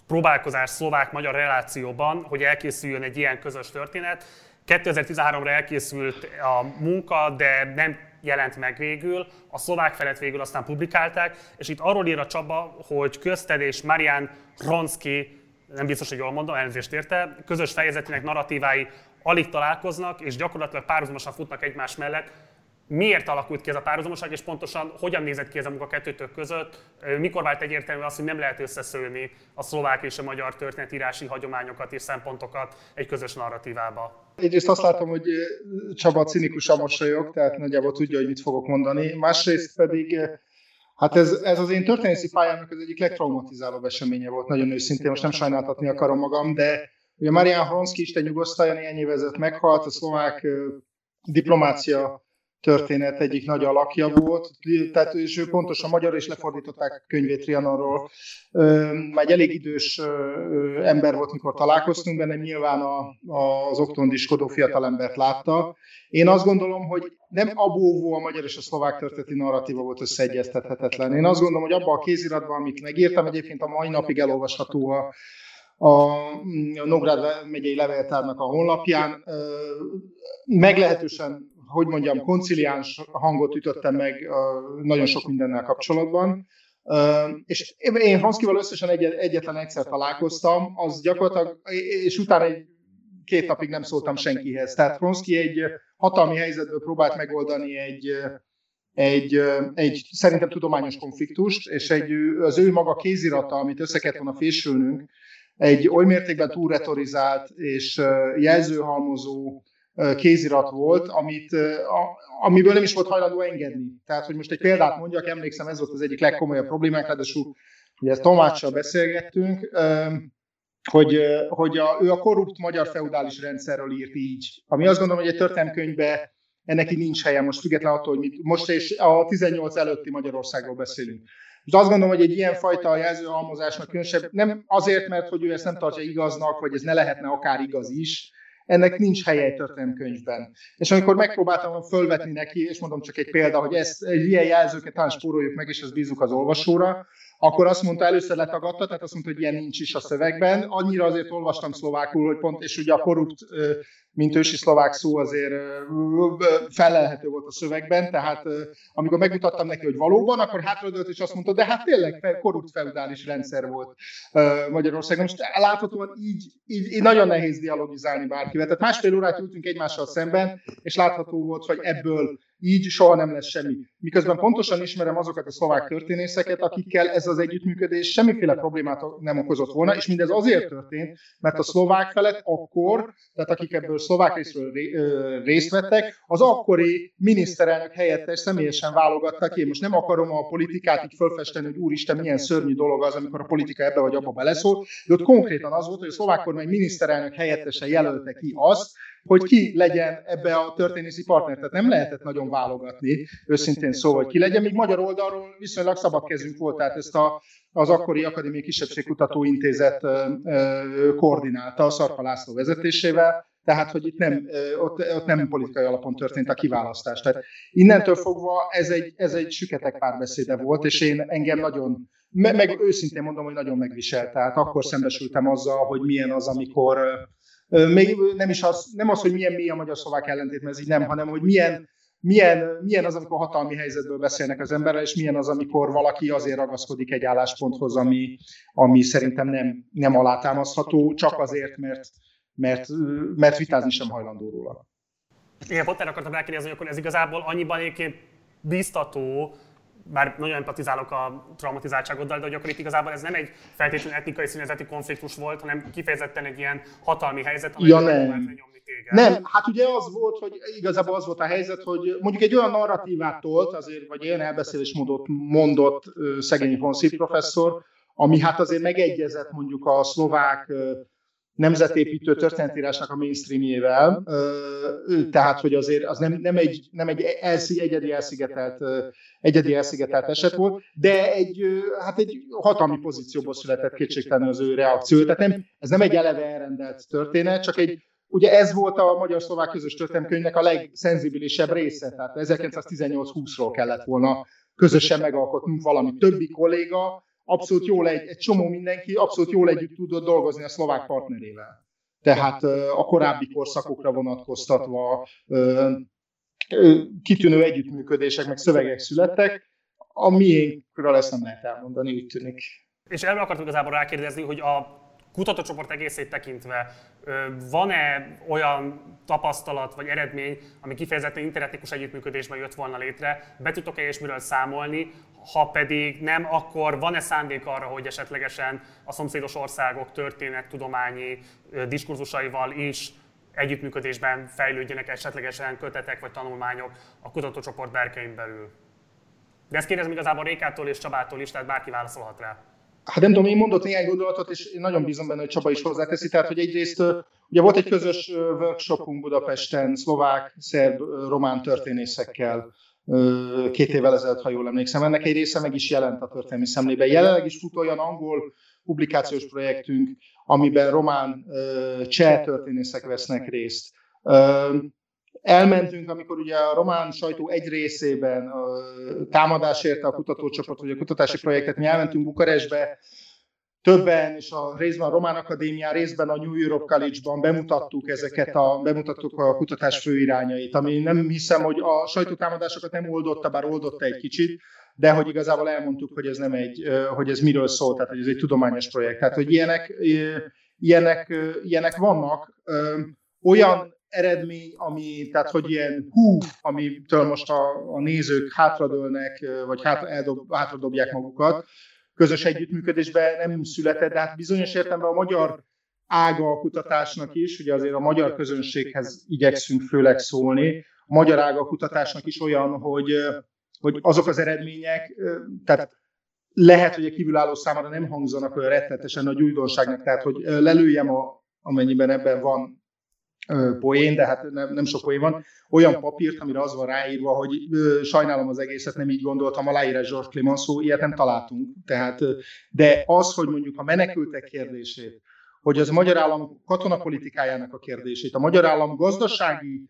próbálkozás szlovák-magyar relációban, hogy elkészüljön egy ilyen közös történet. 2013-ra elkészült a munka, de nem jelent meg végül, a szlovák felet végül aztán publikálták, és itt arról ír a Csaba, hogy közted és Marian Ronski, nem biztos, hogy jól mondom, elnézést érte, közös fejezetének narratívái alig találkoznak, és gyakorlatilag párhuzamosan futnak egymás mellett, miért alakult ki ez a párhuzamoság, és pontosan hogyan nézett ki ez a munka kettőtök között, mikor vált egyértelmű az, hogy nem lehet összeszőni a szlovák és a magyar történetírási hagyományokat és szempontokat egy közös narratívába. Egyrészt azt látom, hogy Csaba cinikusan mosolyog, tehát nagyjából tudja, hogy mit fogok mondani. Másrészt pedig Hát ez, ez az én történészi pályának az egyik legtraumatizálóbb eseménye volt, nagyon őszintén, most nem sajnáltatni akarom magam, de ugye Marian Hronszki Isten nyugosztalja néhány évezet meghalt, a szlovák diplomácia történet egyik nagy alakja volt, tehát és ő pontosan magyar, és lefordították könyvét Trianonról. Már egy elég idős ember volt, mikor találkoztunk benne, nyilván a, az oktondiskodó fiatalembert látta. Én azt gondolom, hogy nem abóvó a magyar és a szlovák történeti narratíva volt összeegyeztethetetlen. Én azt gondolom, hogy abban a kéziratban, amit megírtam, egyébként a mai napig elolvasható a, a Nógrád megyei levéltárnak a honlapján meglehetősen hogy mondjam, konciliáns hangot ütöttem meg nagyon sok mindennel kapcsolatban. És én Hanszkival összesen egy, egyetlen egyszer találkoztam, az gyakorlatilag, és utána egy két napig nem szóltam senkihez. Tehát Ronszki egy hatalmi helyzetből próbált megoldani egy, egy, egy szerintem tudományos konfliktust, és egy, az ő maga kézirata, amit össze kellett volna fésülnünk, egy oly mértékben túlretorizált és jelzőhalmozó kézirat volt, amit, amiből nem is volt hajlandó engedni. Tehát, hogy most egy példát mondjak, emlékszem, ez volt az egyik legkomolyabb problémák, ráadásul ugye Tomáccsal beszélgettünk, hogy, hogy a, ő a korrupt magyar feudális rendszerről írt így. Ami azt gondolom, hogy egy történelmkönyvben ennek így nincs helye, most független attól, hogy mit, most és a 18 előtti Magyarországról beszélünk. És azt gondolom, hogy egy ilyen fajta jelzőhalmozásnak különösebb, nem azért, mert hogy ő ezt nem tartja igaznak, vagy ez ne lehetne akár igaz is, ennek nincs helye egy történelemkönyvben. És amikor megpróbáltam fölvetni neki, és mondom csak egy példa, hogy ezt, egy ilyen jelzőket talán spóroljuk meg, és ezt bízunk az olvasóra, akkor azt mondta, először letagadta, tehát azt mondta, hogy ilyen nincs is a szövegben. Annyira azért olvastam szlovákul, hogy pont, és ugye a korrupt mint ősi szlovák szó azért felelhető volt a szövegben, tehát amikor megmutattam neki, hogy valóban, akkor hátradőlt, és azt mondta, de hát tényleg korrupt feudális rendszer volt Magyarországon. Most láthatóan így, így, így nagyon nehéz dialogizálni bárkivel. Tehát másfél órát ültünk egymással szemben, és látható volt, hogy ebből így soha nem lesz semmi. Miközben pontosan ismerem azokat a szlovák történészeket, akikkel ez az együttműködés semmiféle problémát nem okozott volna, és mindez azért történt, mert a szlovák felett akkor, tehát akik ebből szlovák részről részt vettek, az akkori miniszterelnök helyettes személyesen válogattak ki. Most nem akarom a politikát így fölfesteni, hogy úristen, milyen szörnyű dolog az, amikor a politika ebbe vagy abba beleszól, de ott konkrétan az volt, hogy a szlovák kormány miniszterelnök helyettese jelölte ki azt, hogy ki legyen ebbe a történészi partner. Tehát nem lehetett nagyon válogatni, őszintén szóval, ki legyen, míg magyar oldalról viszonylag szabad kezünk volt, tehát ezt a, az akkori Akadémiai Kisebbségkutató Intézet koordinálta a Szarka László vezetésével, tehát, hogy itt nem, ott, ott nem politikai alapon történt a kiválasztás. Tehát innentől fogva ez egy, ez egy süketek párbeszéde volt, és én engem nagyon, meg őszintén mondom, hogy nagyon megviselt. Tehát akkor szembesültem azzal, hogy milyen az, amikor még nem is az, nem az, hogy milyen mély a magyar-szlovák ellentét, mert ez így nem, hanem hogy milyen, milyen, milyen az, amikor hatalmi helyzetből beszélnek az emberrel, és milyen az, amikor valaki azért ragaszkodik egy állásponthoz, ami, ami szerintem nem, nem alátámasztható, csak azért, mert, mert, mert vitázni sem hajlandó róla. Igen, pont erre akartam rákérdezni, hogy akkor ez igazából annyiban egyébként biztató, bár nagyon empatizálok a traumatizáltságoddal, de hogy akkor itt igazából ez nem egy feltétlenül etnikai színezeti konfliktus volt, hanem kifejezetten egy ilyen hatalmi helyzet, amely ja, nem. Nem, hát ugye az volt, hogy igazából az volt a helyzet, hogy mondjuk egy olyan narratívát tolt, azért, vagy ilyen elbeszélésmódot mondott szegény Honszív professzor, ami hát azért megegyezett mondjuk a szlovák nemzetépítő történetírásnak a mainstreamjével, tehát hogy azért az nem, nem egy, nem egy elszig, egyedi elszigetelt, egyedi elszigetelt eset volt, de egy, hát egy hatalmi pozícióból született kétségtelenül az ő reakció. Tehát nem, ez nem egy eleve elrendelt történet, csak egy, ugye ez volt a magyar-szlovák közös történelmkönyvnek a legszenzibilisebb része, tehát 1918-20-ról kellett volna közösen megalkotnunk valami. Többi kolléga abszolút jól egy, egy csomó mindenki abszolút jól együtt tudott dolgozni a szlovák partnerével. Tehát a korábbi korszakokra vonatkoztatva kitűnő együttműködések, meg szövegek születtek, a miénkről ezt nem lehet elmondani, úgy tűnik. És erre akartam igazából rákérdezni, hogy a kutatócsoport egészét tekintve van-e olyan tapasztalat vagy eredmény, ami kifejezetten interetnikus együttműködésben jött volna létre, be tudtok-e és miről számolni, ha pedig nem, akkor van-e szándék arra, hogy esetlegesen a szomszédos országok történet, tudományi diskurzusaival is együttműködésben fejlődjenek esetlegesen kötetek vagy tanulmányok a kutatócsoport berkein belül? De ezt kérdezem igazából Rékától és Csabától is, tehát bárki válaszolhat rá. Hát nem tudom, én mondott néhány gondolatot, és én nagyon bízom benne, hogy Csaba is hozzáteszi. Tehát, hogy egyrészt ugye volt egy közös workshopunk Budapesten, szlovák, szerb, román történészekkel, két évvel ezelőtt, ha jól emlékszem. Ennek egy része meg is jelent a történelmi szemlében. Jelenleg is fut olyan angol publikációs projektünk, amiben román, cseh történészek vesznek részt. Elmentünk, amikor ugye a román sajtó egy részében támadás érte a kutatócsoport, vagy a kutatási projektet, mi elmentünk Bukarestbe, többen, és a részben a Román Akadémián, részben a New Europe College-ban bemutattuk ezeket a, bemutattuk a kutatás főirányait, ami nem hiszem, hogy a sajtótámadásokat nem oldotta, bár oldotta egy kicsit, de hogy igazából elmondtuk, hogy ez nem egy, hogy ez miről szól, tehát hogy ez egy tudományos projekt. Tehát, hogy ilyenek, ilyenek, ilyenek vannak. Olyan eredmény, ami, tehát hogy ilyen hú, amitől most a, a nézők hátradőlnek, vagy hát, eldob, hátradobják magukat, közös együttműködésben nem született, de hát bizonyos értelemben a magyar ága a kutatásnak is, ugye azért a magyar közönséghez igyekszünk főleg szólni, a magyar ága a kutatásnak is olyan, hogy, hogy azok az eredmények, tehát lehet, hogy a kívülálló számára nem hangzanak olyan rettetesen nagy újdonságnak, tehát hogy lelőjem, a, amennyiben ebben van poén, de hát nem, nem sok poén van, olyan papírt, amire az van ráírva, hogy sajnálom az egészet, nem így gondoltam, aláírás George Clemenceau, ilyet nem találtunk. Tehát, de az, hogy mondjuk a menekültek kérdését, hogy az a magyar állam katonapolitikájának a kérdését, a magyar állam gazdasági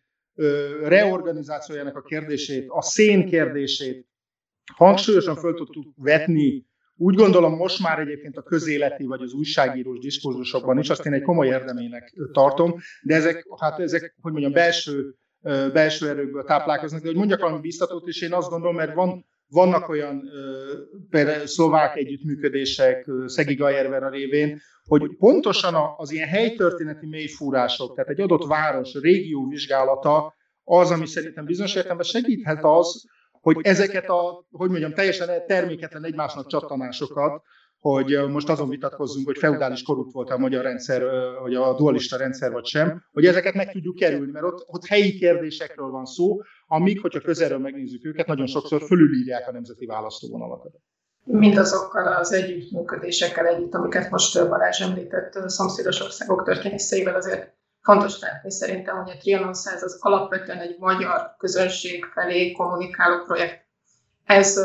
reorganizációjának a kérdését, a szén kérdését hangsúlyosan föl tudtuk vetni úgy gondolom most már egyébként a közéleti vagy az újságírós diskurzusokban is, azt én egy komoly érdemének tartom, de ezek, hát ezek, hogy mondjam, belső, belső erőkből táplálkoznak, de hogy mondjak valami biztatót is, én azt gondolom, mert van, vannak olyan például szlovák együttműködések Szegi a révén, hogy pontosan az ilyen helytörténeti mélyfúrások, tehát egy adott város, régió vizsgálata az, ami szerintem bizonyos értelemben segíthet az, hogy ezeket a, hogy mondjam, teljesen terméketlen egymásnak csattanásokat, hogy most azon vitatkozzunk, hogy feudális korrupt volt a magyar rendszer, vagy a dualista rendszer, vagy sem, hogy ezeket meg tudjuk kerülni, mert ott, ott helyi kérdésekről van szó, amik, hogyha közelről megnézzük őket, nagyon sokszor fölülírják a nemzeti választóvonalakat. Mindazokkal az együttműködésekkel együtt, amiket most Balázs említett szomszédos országok történészeivel, azért Fontos látni szerintem, hogy a Trianon 100 az alapvetően egy magyar közönség felé kommunikáló projekt. Ez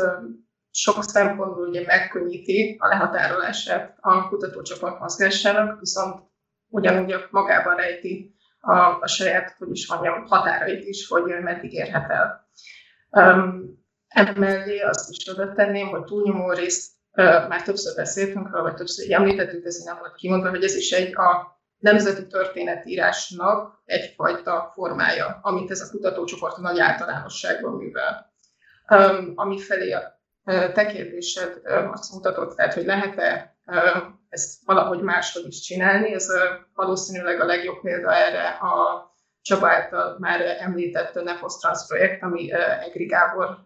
sok szempontból ugye megkönnyíti a lehatárolását a kutatócsoport mozgásának, viszont ugyanúgy magában rejti a, a saját, hogy is mondjam, határait is, hogy meddig érhet el. Um, emellé azt is oda tenném, hogy túlnyomó részt uh, már többször beszéltünk róla, vagy többször említettük, ez nem volt kimondva, hogy ez is egy a nemzeti történetírásnak egyfajta formája, amit ez a kutatócsoport nagy általánosságban művel. Um, ami felé a te kérdésed azt mutatott, tehát, hogy lehet-e ezt valahogy máshogy is csinálni, ez valószínűleg a legjobb példa erre a Csaba által már említett Nepostrans projekt, ami Egri Gábor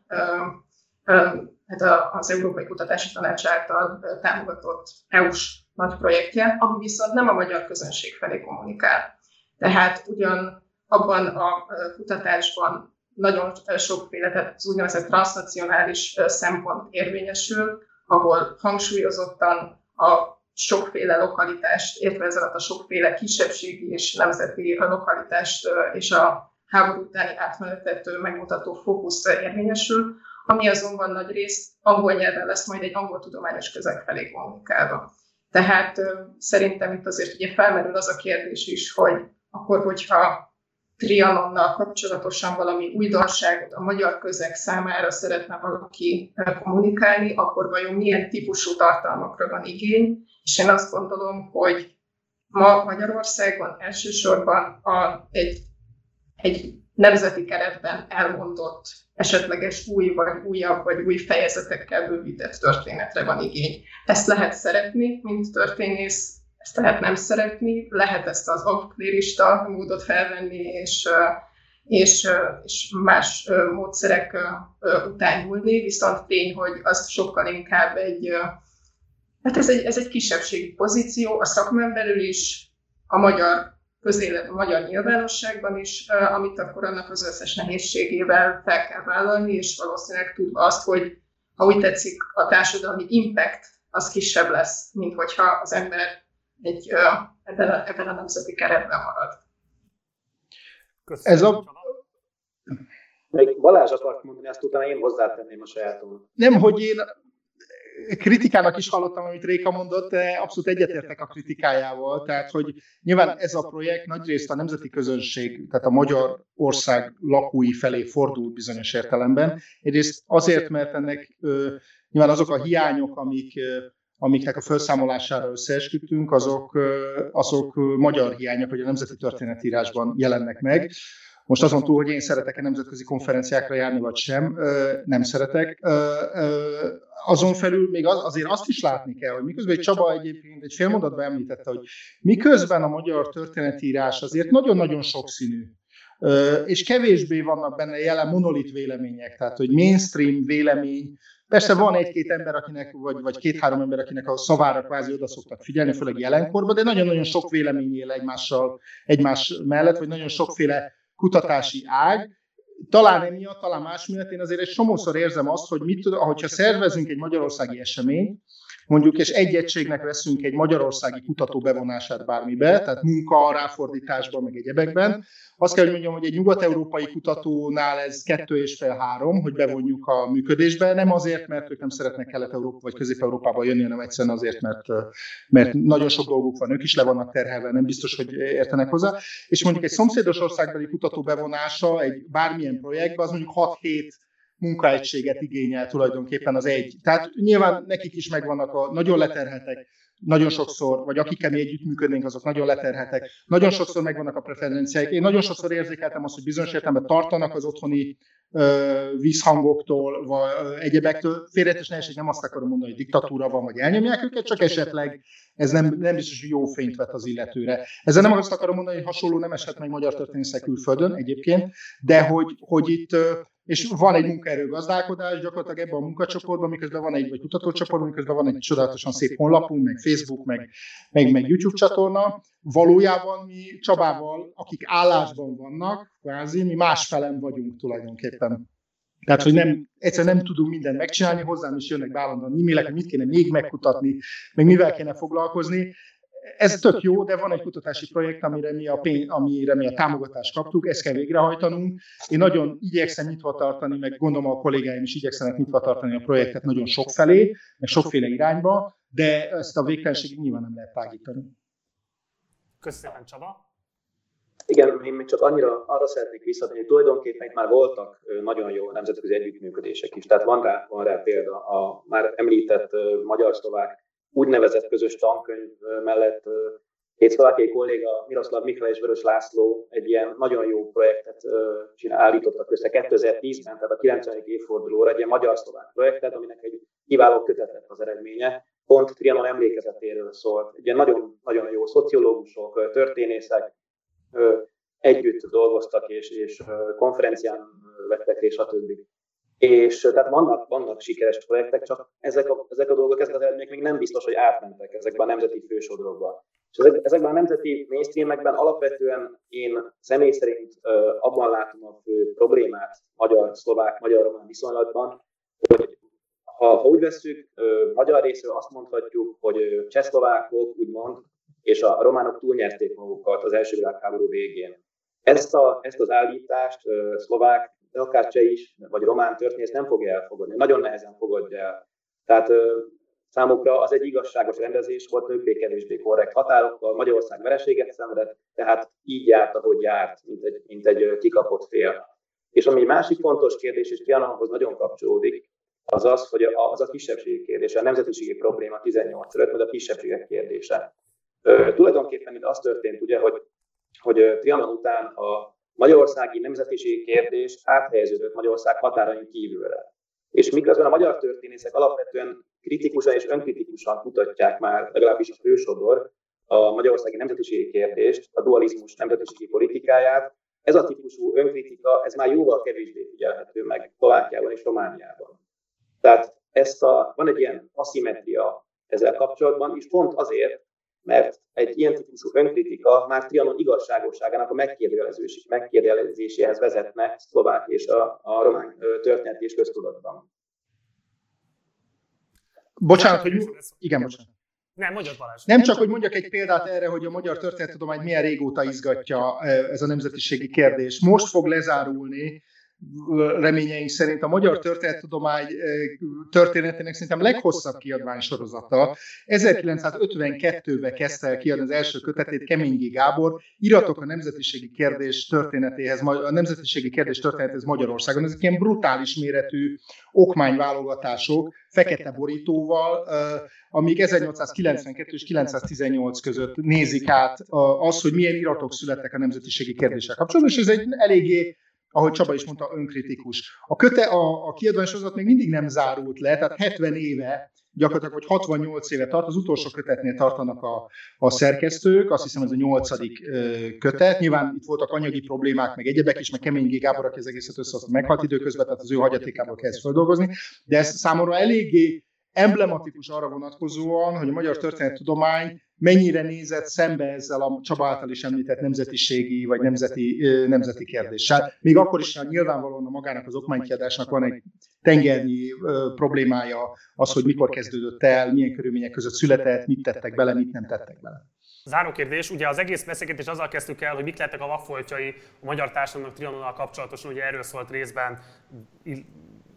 hát az Európai Kutatási Tanács által támogatott EU-s nagy projektje, ami viszont nem a magyar közönség felé kommunikál. Tehát ugyan abban a kutatásban nagyon sokféle, tehát az úgynevezett transnacionális szempont érvényesül, ahol hangsúlyozottan a sokféle lokalitást, értve ez alatt a sokféle kisebbségi és nemzeti lokalitást és a háború utáni átmenetet megmutató fókusz érvényesül, ami azonban nagy részt angol nyelven lesz majd egy angol tudományos közeg felé kommunikálva. Tehát szerintem itt azért ugye felmerül az a kérdés is, hogy akkor, hogyha Trianonnal kapcsolatosan valami újdonságot a magyar közeg számára szeretne valaki kommunikálni, akkor vajon milyen típusú tartalmakra van igény. És én azt gondolom, hogy ma Magyarországon elsősorban a, egy, egy nemzeti keretben elmondott esetleges új vagy újabb vagy új fejezetekkel bővített történetre van igény. Ezt lehet szeretni, mint történész, ezt lehet nem szeretni, lehet ezt az avklérista módot felvenni, és, és, és más módszerek után nyúlni, viszont tény, hogy az sokkal inkább egy, hát ez egy, ez egy kisebbségi pozíció, a szakmán belül is, a magyar közélet a magyar nyilvánosságban is, amit akkor annak az összes nehézségével fel kell vállalni, és valószínűleg tud azt, hogy ha úgy tetszik, a társadalmi impact az kisebb lesz, mint hogyha az ember egy, ebben, a, ebben a nemzeti keretben marad. Köszönöm. Ez a... Még Balázs akart mondani, ezt utána én hozzátenném a sajátomat. Nem, hogy én kritikának is hallottam, amit Réka mondott, de abszolút egyetértek a kritikájával. Tehát, hogy nyilván ez a projekt nagyrészt a nemzeti közönség, tehát a magyar ország lakói felé fordul bizonyos értelemben. Egyrészt azért, mert ennek nyilván azok a hiányok, amik amiknek a felszámolására összeesküdtünk, azok, azok magyar hiányok, hogy a nemzeti történetírásban jelennek meg. Most azon túl, hogy én szeretek-e nemzetközi konferenciákra járni, vagy sem, nem szeretek. Azon felül még azért azt is látni kell, hogy miközben egy Csaba egyébként egy fél mondatban említette, hogy miközben a magyar történetírás azért nagyon-nagyon sokszínű, és kevésbé vannak benne jelen monolit vélemények, tehát hogy mainstream vélemény, Persze van egy-két ember, akinek, vagy, vagy két-három ember, akinek a szavára kvázi oda szoktak figyelni, főleg jelenkorban, de nagyon-nagyon sok vélemény él egymással, egymás mellett, vagy nagyon sokféle kutatási ág. Talán emiatt, talán más miatt én azért egy somószor érzem azt, hogy mit tud, ahogyha szervezünk egy magyarországi eseményt, mondjuk, és egy egységnek veszünk egy magyarországi kutató bevonását bármibe, tehát munka, ráfordításban, meg egyebekben. Azt kell, hogy mondjam, hogy egy nyugat-európai kutatónál ez kettő és fél három, hogy bevonjuk a működésbe, nem azért, mert ők nem szeretnek Kelet-Európa vagy Közép-Európába jönni, hanem egyszerűen azért, mert, mert nagyon sok dolguk van, ők is le vannak terhelve, nem biztos, hogy értenek hozzá. És mondjuk egy szomszédos országbeli kutató bevonása egy bármilyen projektbe, az mondjuk 6-7 munkaegységet igényel tulajdonképpen az egy. Tehát nyilván nekik is megvannak a nagyon leterhetek, nagyon sokszor, vagy akikkel mi együttműködnénk, azok nagyon leterhetek, nagyon sokszor megvannak a preferenciáik. Én nagyon sokszor érzékeltem azt, hogy bizonyos értelemben tartanak az otthoni vízhangoktól, vagy egyebektől. Félretes nem azt akarom mondani, hogy diktatúra van, vagy elnyomják őket, csak esetleg ez nem, nem biztos, hogy jó fényt vet az illetőre. Ezzel nem azt akarom mondani, hogy hasonló nem esett meg magyar történészek külföldön egyébként, de hogy, hogy itt és van egy munkaerő gazdálkodás gyakorlatilag ebben a munkacsoportban, miközben van egy, vagy kutatócsoportban, miközben van egy csodálatosan szép honlapunk, meg Facebook, meg, meg, meg YouTube csatorna. Valójában mi Csabával, akik állásban vannak, kvázi, mi másfelem vagyunk tulajdonképpen. Tehát, hogy nem, egyszerűen nem tudunk mindent megcsinálni, hozzám is jönnek beállandóan e-mailek, mit kéne még megkutatni, meg mivel kéne foglalkozni ez tök jó, de van egy kutatási projekt, amire mi a, pénz, amire mi a támogatást kaptuk, ezt kell végrehajtanunk. Én nagyon igyekszem nyitva tartani, meg gondolom a kollégáim is igyekszenek nyitva tartani a projektet nagyon sok felé, meg sokféle irányba, de ezt a végtelenségig nyilván nem lehet tágítani. Köszönöm, Csaba. Igen, én még csak annyira arra szeretnék visszatérni, hogy tulajdonképpen már voltak nagyon jó nemzetközi együttműködések is. Tehát van rá, van rá példa a már említett magyar-szlovák úgynevezett közös tankönyv mellett két szlovákiai kolléga, Miroslav Mikla és Vörös László egy ilyen nagyon jó projektet csinál, állítottak össze 2010-ben, tehát a 90. évfordulóra egy ilyen magyar-szlovák projektet, aminek egy kiváló kötet lett az eredménye. Pont Trianon emlékezetéről szólt. Egy ilyen nagyon, nagyon jó szociológusok, történészek együtt dolgoztak, és, és konferencián vettek részt, stb. És tehát vannak, vannak sikeres projektek, csak ezek a, ezek a dolgok, ezek az eredmények még nem biztos, hogy átmentek ezekben a nemzeti fősodrokba. És ezek, ezekben a nemzeti mainstreamekben alapvetően én személy szerint abban látom a fő problémát magyar-szlovák, magyar-román viszonylatban, hogy ha, ha úgy veszük, magyar részről azt mondhatjuk, hogy csehszlovákok úgymond, és a románok túlnyerték magukat az első világháború végén. Ezt, a, ezt az állítást szlovák de akár cseh is, vagy román történész nem fogja elfogadni. Nagyon nehezen fogadja el. Tehát számukra az egy igazságos rendezés volt, többé-kevésbé korrekt határokkal, Magyarország vereséget szenvedett, tehát így járt, ahogy járt, mint egy, mint egy kikapott fél. És ami másik fontos kérdés, és Trianonhoz nagyon kapcsolódik, az az, hogy az a kisebbségi kérdése, a nemzetiségi probléma 18 5 a kisebbségek kérdése. Ö, tulajdonképpen itt az történt, ugye, hogy, hogy Trianon után a magyarországi nemzetiségi kérdés áthelyeződött Magyarország határain kívülre. És miközben a magyar történészek alapvetően kritikusan és önkritikusan kutatják már, legalábbis a fősodor, a magyarországi nemzetiségi kérdést, a dualizmus nemzetiségi politikáját, ez a típusú önkritika, ez már jóval kevésbé figyelhető meg Szlovákiában és Romániában. Tehát ezt a, van egy ilyen aszimetria ezzel kapcsolatban, és pont azért, mert egy ilyen típusú önkritika már Trianon igazságosságának a megkérdezéséhez vezetne szlovák és a, a román történet és köztudatban. Bocsánat, hogy... Igen, bocsánat. Nem, mondjad Balázs. Nem csak, hogy mondjak egy példát erre, hogy a magyar történettudomány milyen régóta izgatja ez a nemzetiségi kérdés. Most fog lezárulni reményeink szerint a magyar történettudomány történetének szerintem leghosszabb kiadvány sorozata. 1952-ben kezdte el kiadni az első kötetét Keményi Gábor, iratok a nemzetiségi kérdés történetéhez, a nemzetiségi kérdés történetéhez Magyarországon. Ezek ilyen brutális méretű okmányválogatások, fekete borítóval, amíg 1892 és 1918 között nézik át az, hogy milyen iratok születtek a nemzetiségi kérdéssel kapcsolatban, és ez egy eléggé ahogy Csaba is mondta, önkritikus. A, köte, a, a kiadvány sorozat még mindig nem zárult le, tehát 70 éve, gyakorlatilag, hogy 68 éve tart, az utolsó kötetnél tartanak a, a szerkesztők, azt hiszem ez a nyolcadik kötet. Nyilván itt voltak anyagi problémák, meg egyebek is, meg Kemény Gábor, aki az egészet összehozta, meghalt időközben, tehát az ő hagyatékából kezd feldolgozni, de ez számomra eléggé emblematikus arra vonatkozóan, hogy a magyar történettudomány mennyire nézett szembe ezzel a Csaba által is említett nemzetiségi vagy nemzeti, nemzeti kérdéssel. Még akkor is nyilvánvalóan a magának az okmánykiadásnak van egy tengernyi problémája az, hogy mikor kezdődött el, milyen körülmények között született, mit tettek bele, mit nem tettek bele. Záró kérdés, ugye az egész beszélgetést azzal kezdtük el, hogy mik lettek a vakfoltjai a magyar társadalomnak Trianonnal kapcsolatosan, ugye erről szólt részben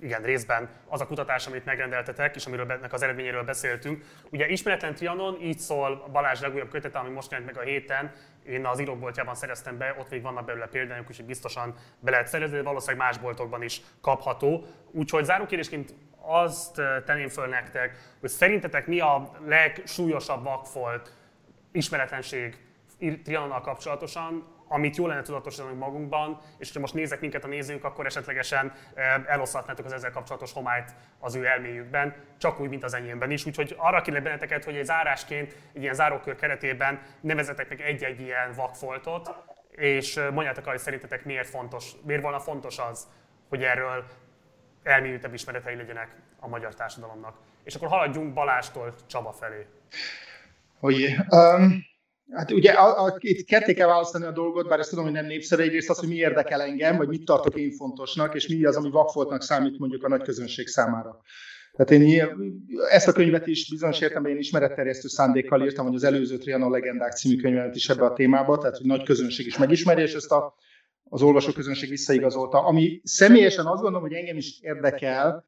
igen, részben az a kutatás, amit megrendeltetek, és amiről az eredményéről beszéltünk. Ugye ismeretlen Trianon, így szól Balázs legújabb kötete, ami most jelent meg a héten. Én az írókboltjában szereztem be, ott még vannak belőle példányok, úgyhogy biztosan be lehet szerezni, de valószínűleg más boltokban is kapható. Úgyhogy zárókérdésként azt tenném föl nektek, hogy szerintetek mi a legsúlyosabb vakfolt ismeretlenség Trianonnal kapcsolatosan, amit jól lenne tudatosítani magunkban, és ha most nézek minket a nézők, akkor esetlegesen eh, eloszlatnátok az ezzel kapcsolatos homályt az ő elméjükben, csak úgy, mint az enyémben is. Úgyhogy arra kérlek benneteket, hogy egy zárásként, egy ilyen zárókör keretében nevezetek meg egy-egy ilyen vakfoltot, és eh, mondjátok el, hogy szerintetek miért fontos, miért volna fontos az, hogy erről elmélyültebb ismeretei legyenek a magyar társadalomnak. És akkor haladjunk Balástól Csaba felé. Hogy, um, Hát ugye a, a, itt ketté kell választani a dolgot, bár ezt tudom, hogy nem népszerű, egyrészt az, hogy mi érdekel engem, vagy mit tartok én fontosnak, és mi az, ami vakfoltnak számít mondjuk a nagy közönség számára. Tehát én ezt a könyvet is bizonyos értelemben én ismeretterjesztő szándékkal írtam, hogy az előző Trianon legendák című könyvet is ebbe a témába, tehát hogy nagy közönség is megismeri, és ezt a, az olvasóközönség visszaigazolta. Ami személyesen azt gondolom, hogy engem is érdekel,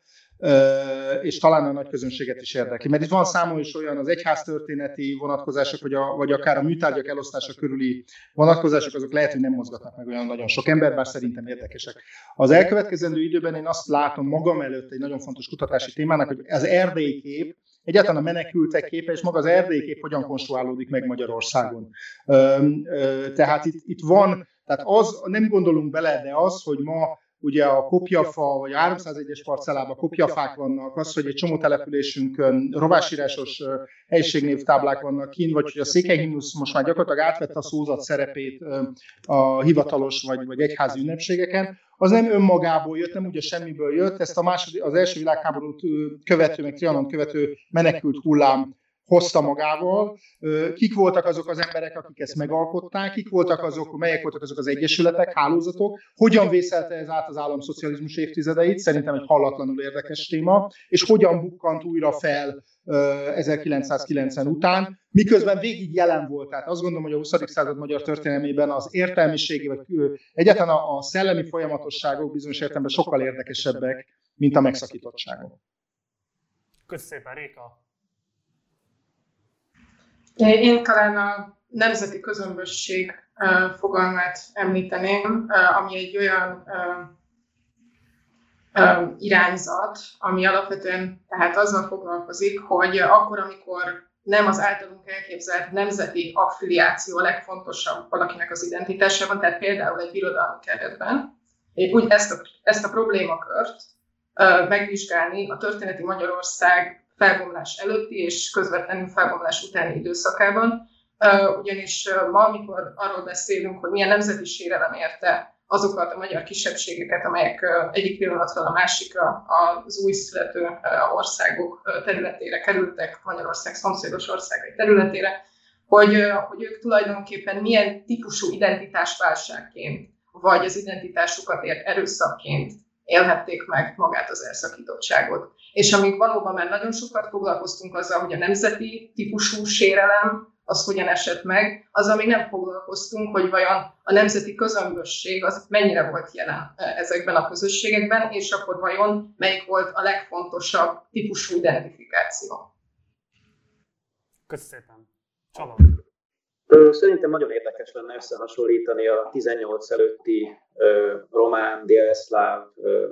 és talán a nagy közönséget is érdekli. Mert itt van számos is olyan az egyház történeti vonatkozások, vagy, a, vagy akár a műtárgyak elosztása körüli vonatkozások, azok lehet, hogy nem mozgatnak meg olyan nagyon sok ember, bár szerintem érdekesek. Az elkövetkezendő időben én azt látom magam előtt egy nagyon fontos kutatási témának, hogy az erdélykép, egyáltalán a menekültek képe, és maga az erdélykép hogyan konstruálódik meg Magyarországon. Tehát itt, itt van, tehát az, nem gondolunk bele, de az, hogy ma ugye a kopjafa, vagy a 301-es parcellában kopjafák vannak, az, hogy egy csomó településünkön rovásírásos helyiségnévtáblák vannak kint, vagy hogy a székelyhimnusz most már gyakorlatilag átvette a szózat szerepét a hivatalos vagy, vagy egyházi ünnepségeken, az nem önmagából jött, nem ugye semmiből jött, ezt a második, az első világháborút követő, meg Trianon követő menekült hullám hozta magával. Kik voltak azok az emberek, akik ezt megalkották, kik voltak azok, melyek voltak azok az egyesületek, hálózatok, hogyan vészelte ez át az államszocializmus évtizedeit, szerintem egy hallatlanul érdekes téma, és hogyan bukkant újra fel 1990 után, miközben végig jelen volt. Tehát azt gondolom, hogy a 20. század magyar történelmében az értelmiségi, vagy egyáltalán a szellemi folyamatosságok bizonyos értelemben sokkal érdekesebbek, mint a megszakítottságok. Köszönöm szépen, Réka! Én talán a nemzeti közömbösség fogalmát említeném, ami egy olyan irányzat, ami alapvetően tehát azzal foglalkozik, hogy akkor, amikor nem az általunk elképzelt nemzeti affiliáció a legfontosabb valakinek az identitásában, tehát például egy birodalmi keretben, úgy ezt a, ezt a problémakört megvizsgálni a történeti Magyarország felbomlás előtti és közvetlenül felbomlás utáni időszakában. Ugyanis ma, amikor arról beszélünk, hogy milyen nemzeti sérelem érte azokat a magyar kisebbségeket, amelyek egyik pillanatról a másikra az új születő országok területére kerültek, Magyarország szomszédos országai területére, hogy, hogy ők tulajdonképpen milyen típusú identitásválságként, vagy az identitásukat ért erőszakként élhették meg magát az elszakítottságot. És amíg valóban már nagyon sokat foglalkoztunk azzal, hogy a nemzeti típusú sérelem az hogyan esett meg. Az, ami nem foglalkoztunk, hogy vajon a nemzeti közömbösség az mennyire volt jelen ezekben a közösségekben, és akkor vajon melyik volt a legfontosabb típusú identifikáció. Köszönöm szépen. Csaba. Szerintem nagyon érdekes lenne összehasonlítani a 18 előtti román, délszláv,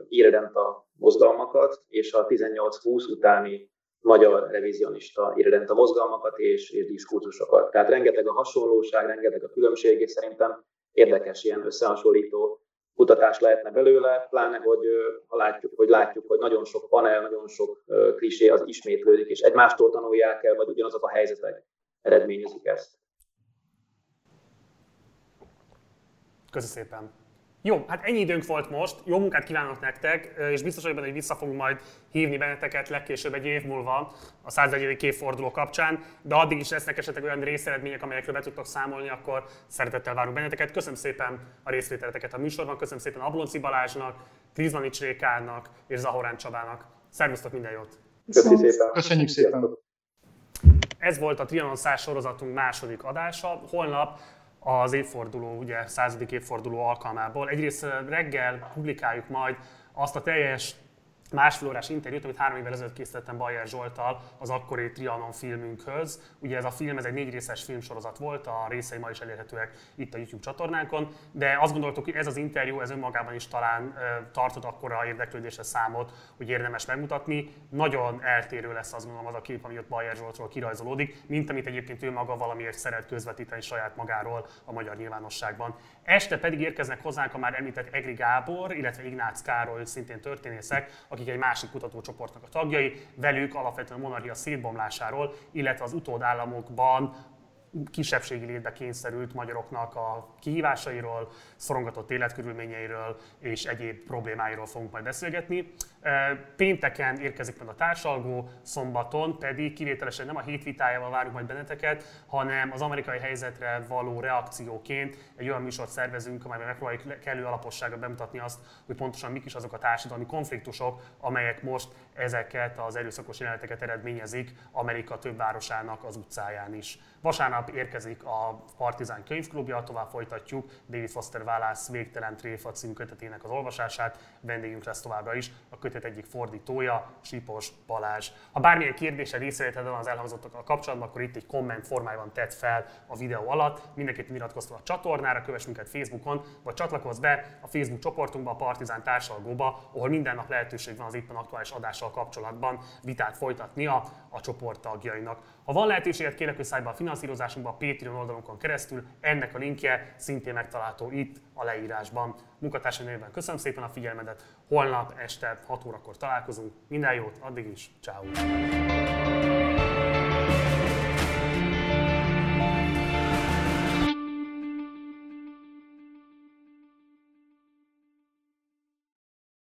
irredenta mozgalmakat és a 18-20 utáni magyar revizionista irredenta mozgalmakat és, és diskurzusokat. Tehát rengeteg a hasonlóság, rengeteg a különbség, és szerintem érdekes ilyen összehasonlító kutatás lehetne belőle, pláne, hogy, ha látjuk, hogy látjuk, hogy nagyon sok panel, nagyon sok klisé az ismétlődik, és egymástól tanulják el, vagy ugyanazok a helyzetek eredményezik ezt. Köszönöm szépen. Jó, hát ennyi időnk volt most, jó munkát kívánok nektek, és biztos vagyok benne, hogy vissza fogunk majd hívni benneteket legkésőbb egy év múlva a 101. évforduló kapcsán, de addig is lesznek esetleg olyan részeredmények, amelyekről be tudtok számolni, akkor szeretettel várunk benneteket. Köszönöm szépen a részvételeteket a műsorban, köszönöm szépen Ablonci Balázsnak, Krizmanics Rékának és Zahorán Csabának. Szervusztok, minden jót! Köszönjük szépen! Köszönjük szépen! Ez volt a Trianon sorozatunk második adása. Holnap az évforduló, ugye századik évforduló alkalmából. Egyrészt reggel publikáljuk majd azt a teljes másfél órás interjút, amit három évvel ezelőtt készítettem Bajer Zsoltal az akkori Trianon filmünkhöz. Ugye ez a film, ez egy négy részes filmsorozat volt, a részei ma is elérhetőek itt a YouTube csatornánkon, de azt gondoltuk, hogy ez az interjú, ez önmagában is talán tartott akkora érdeklődésre számot, hogy érdemes megmutatni. Nagyon eltérő lesz azt gondolom az a kép, ami ott Bajer Zsoltról kirajzolódik, mint amit egyébként ő maga valamiért szeret közvetíteni saját magáról a magyar nyilvánosságban. Este pedig érkeznek hozzánk a már említett Egri Gábor, illetve Ignác Károly, szintén történészek, akik egy másik kutatócsoportnak a tagjai, velük alapvetően a monarchia szétbomlásáról, illetve az utódállamokban kisebbségi létbe kényszerült magyaroknak a kihívásairól, szorongatott életkörülményeiről és egyéb problémáiról fogunk majd beszélgetni. Pénteken érkezik meg a társalgó, szombaton pedig kivételesen nem a hét vitájával várunk majd benneteket, hanem az amerikai helyzetre való reakcióként egy olyan műsort szervezünk, amelyben megpróbáljuk kellő alapossággal bemutatni azt, hogy pontosan mik is azok a társadalmi konfliktusok, amelyek most ezeket az erőszakos jeleneteket eredményezik Amerika több városának az utcáján is. Vasárnap érkezik a Partizán könyvklubja, tovább folytatjuk David Foster Wallace Végtelen Tréfa című kötetének az olvasását. Vendégünk lesz továbbra is a kötet egyik fordítója, Sipos Balázs. Ha bármilyen kérdése részvételed van az elhangzottakkal kapcsolatban, akkor itt egy komment formájában tett fel a videó alatt. Mindenképp iratkozz a csatornára, kövess minket Facebookon, vagy csatlakozz be a Facebook csoportunkba, a Partizán társalgóba, ahol minden nap lehetőség van az éppen aktuális adással kapcsolatban vitát folytatnia a csoport tagjainak. Ha van lehetőséget, kérlek, hogy szállj be a finanszírozásunkba a Patreon oldalunkon keresztül. Ennek a linkje szintén megtalálható itt a leírásban. Munkatársai nevében köszönöm szépen a figyelmedet. Holnap este 6 órakor találkozunk. Minden jót, addig is. Ciao.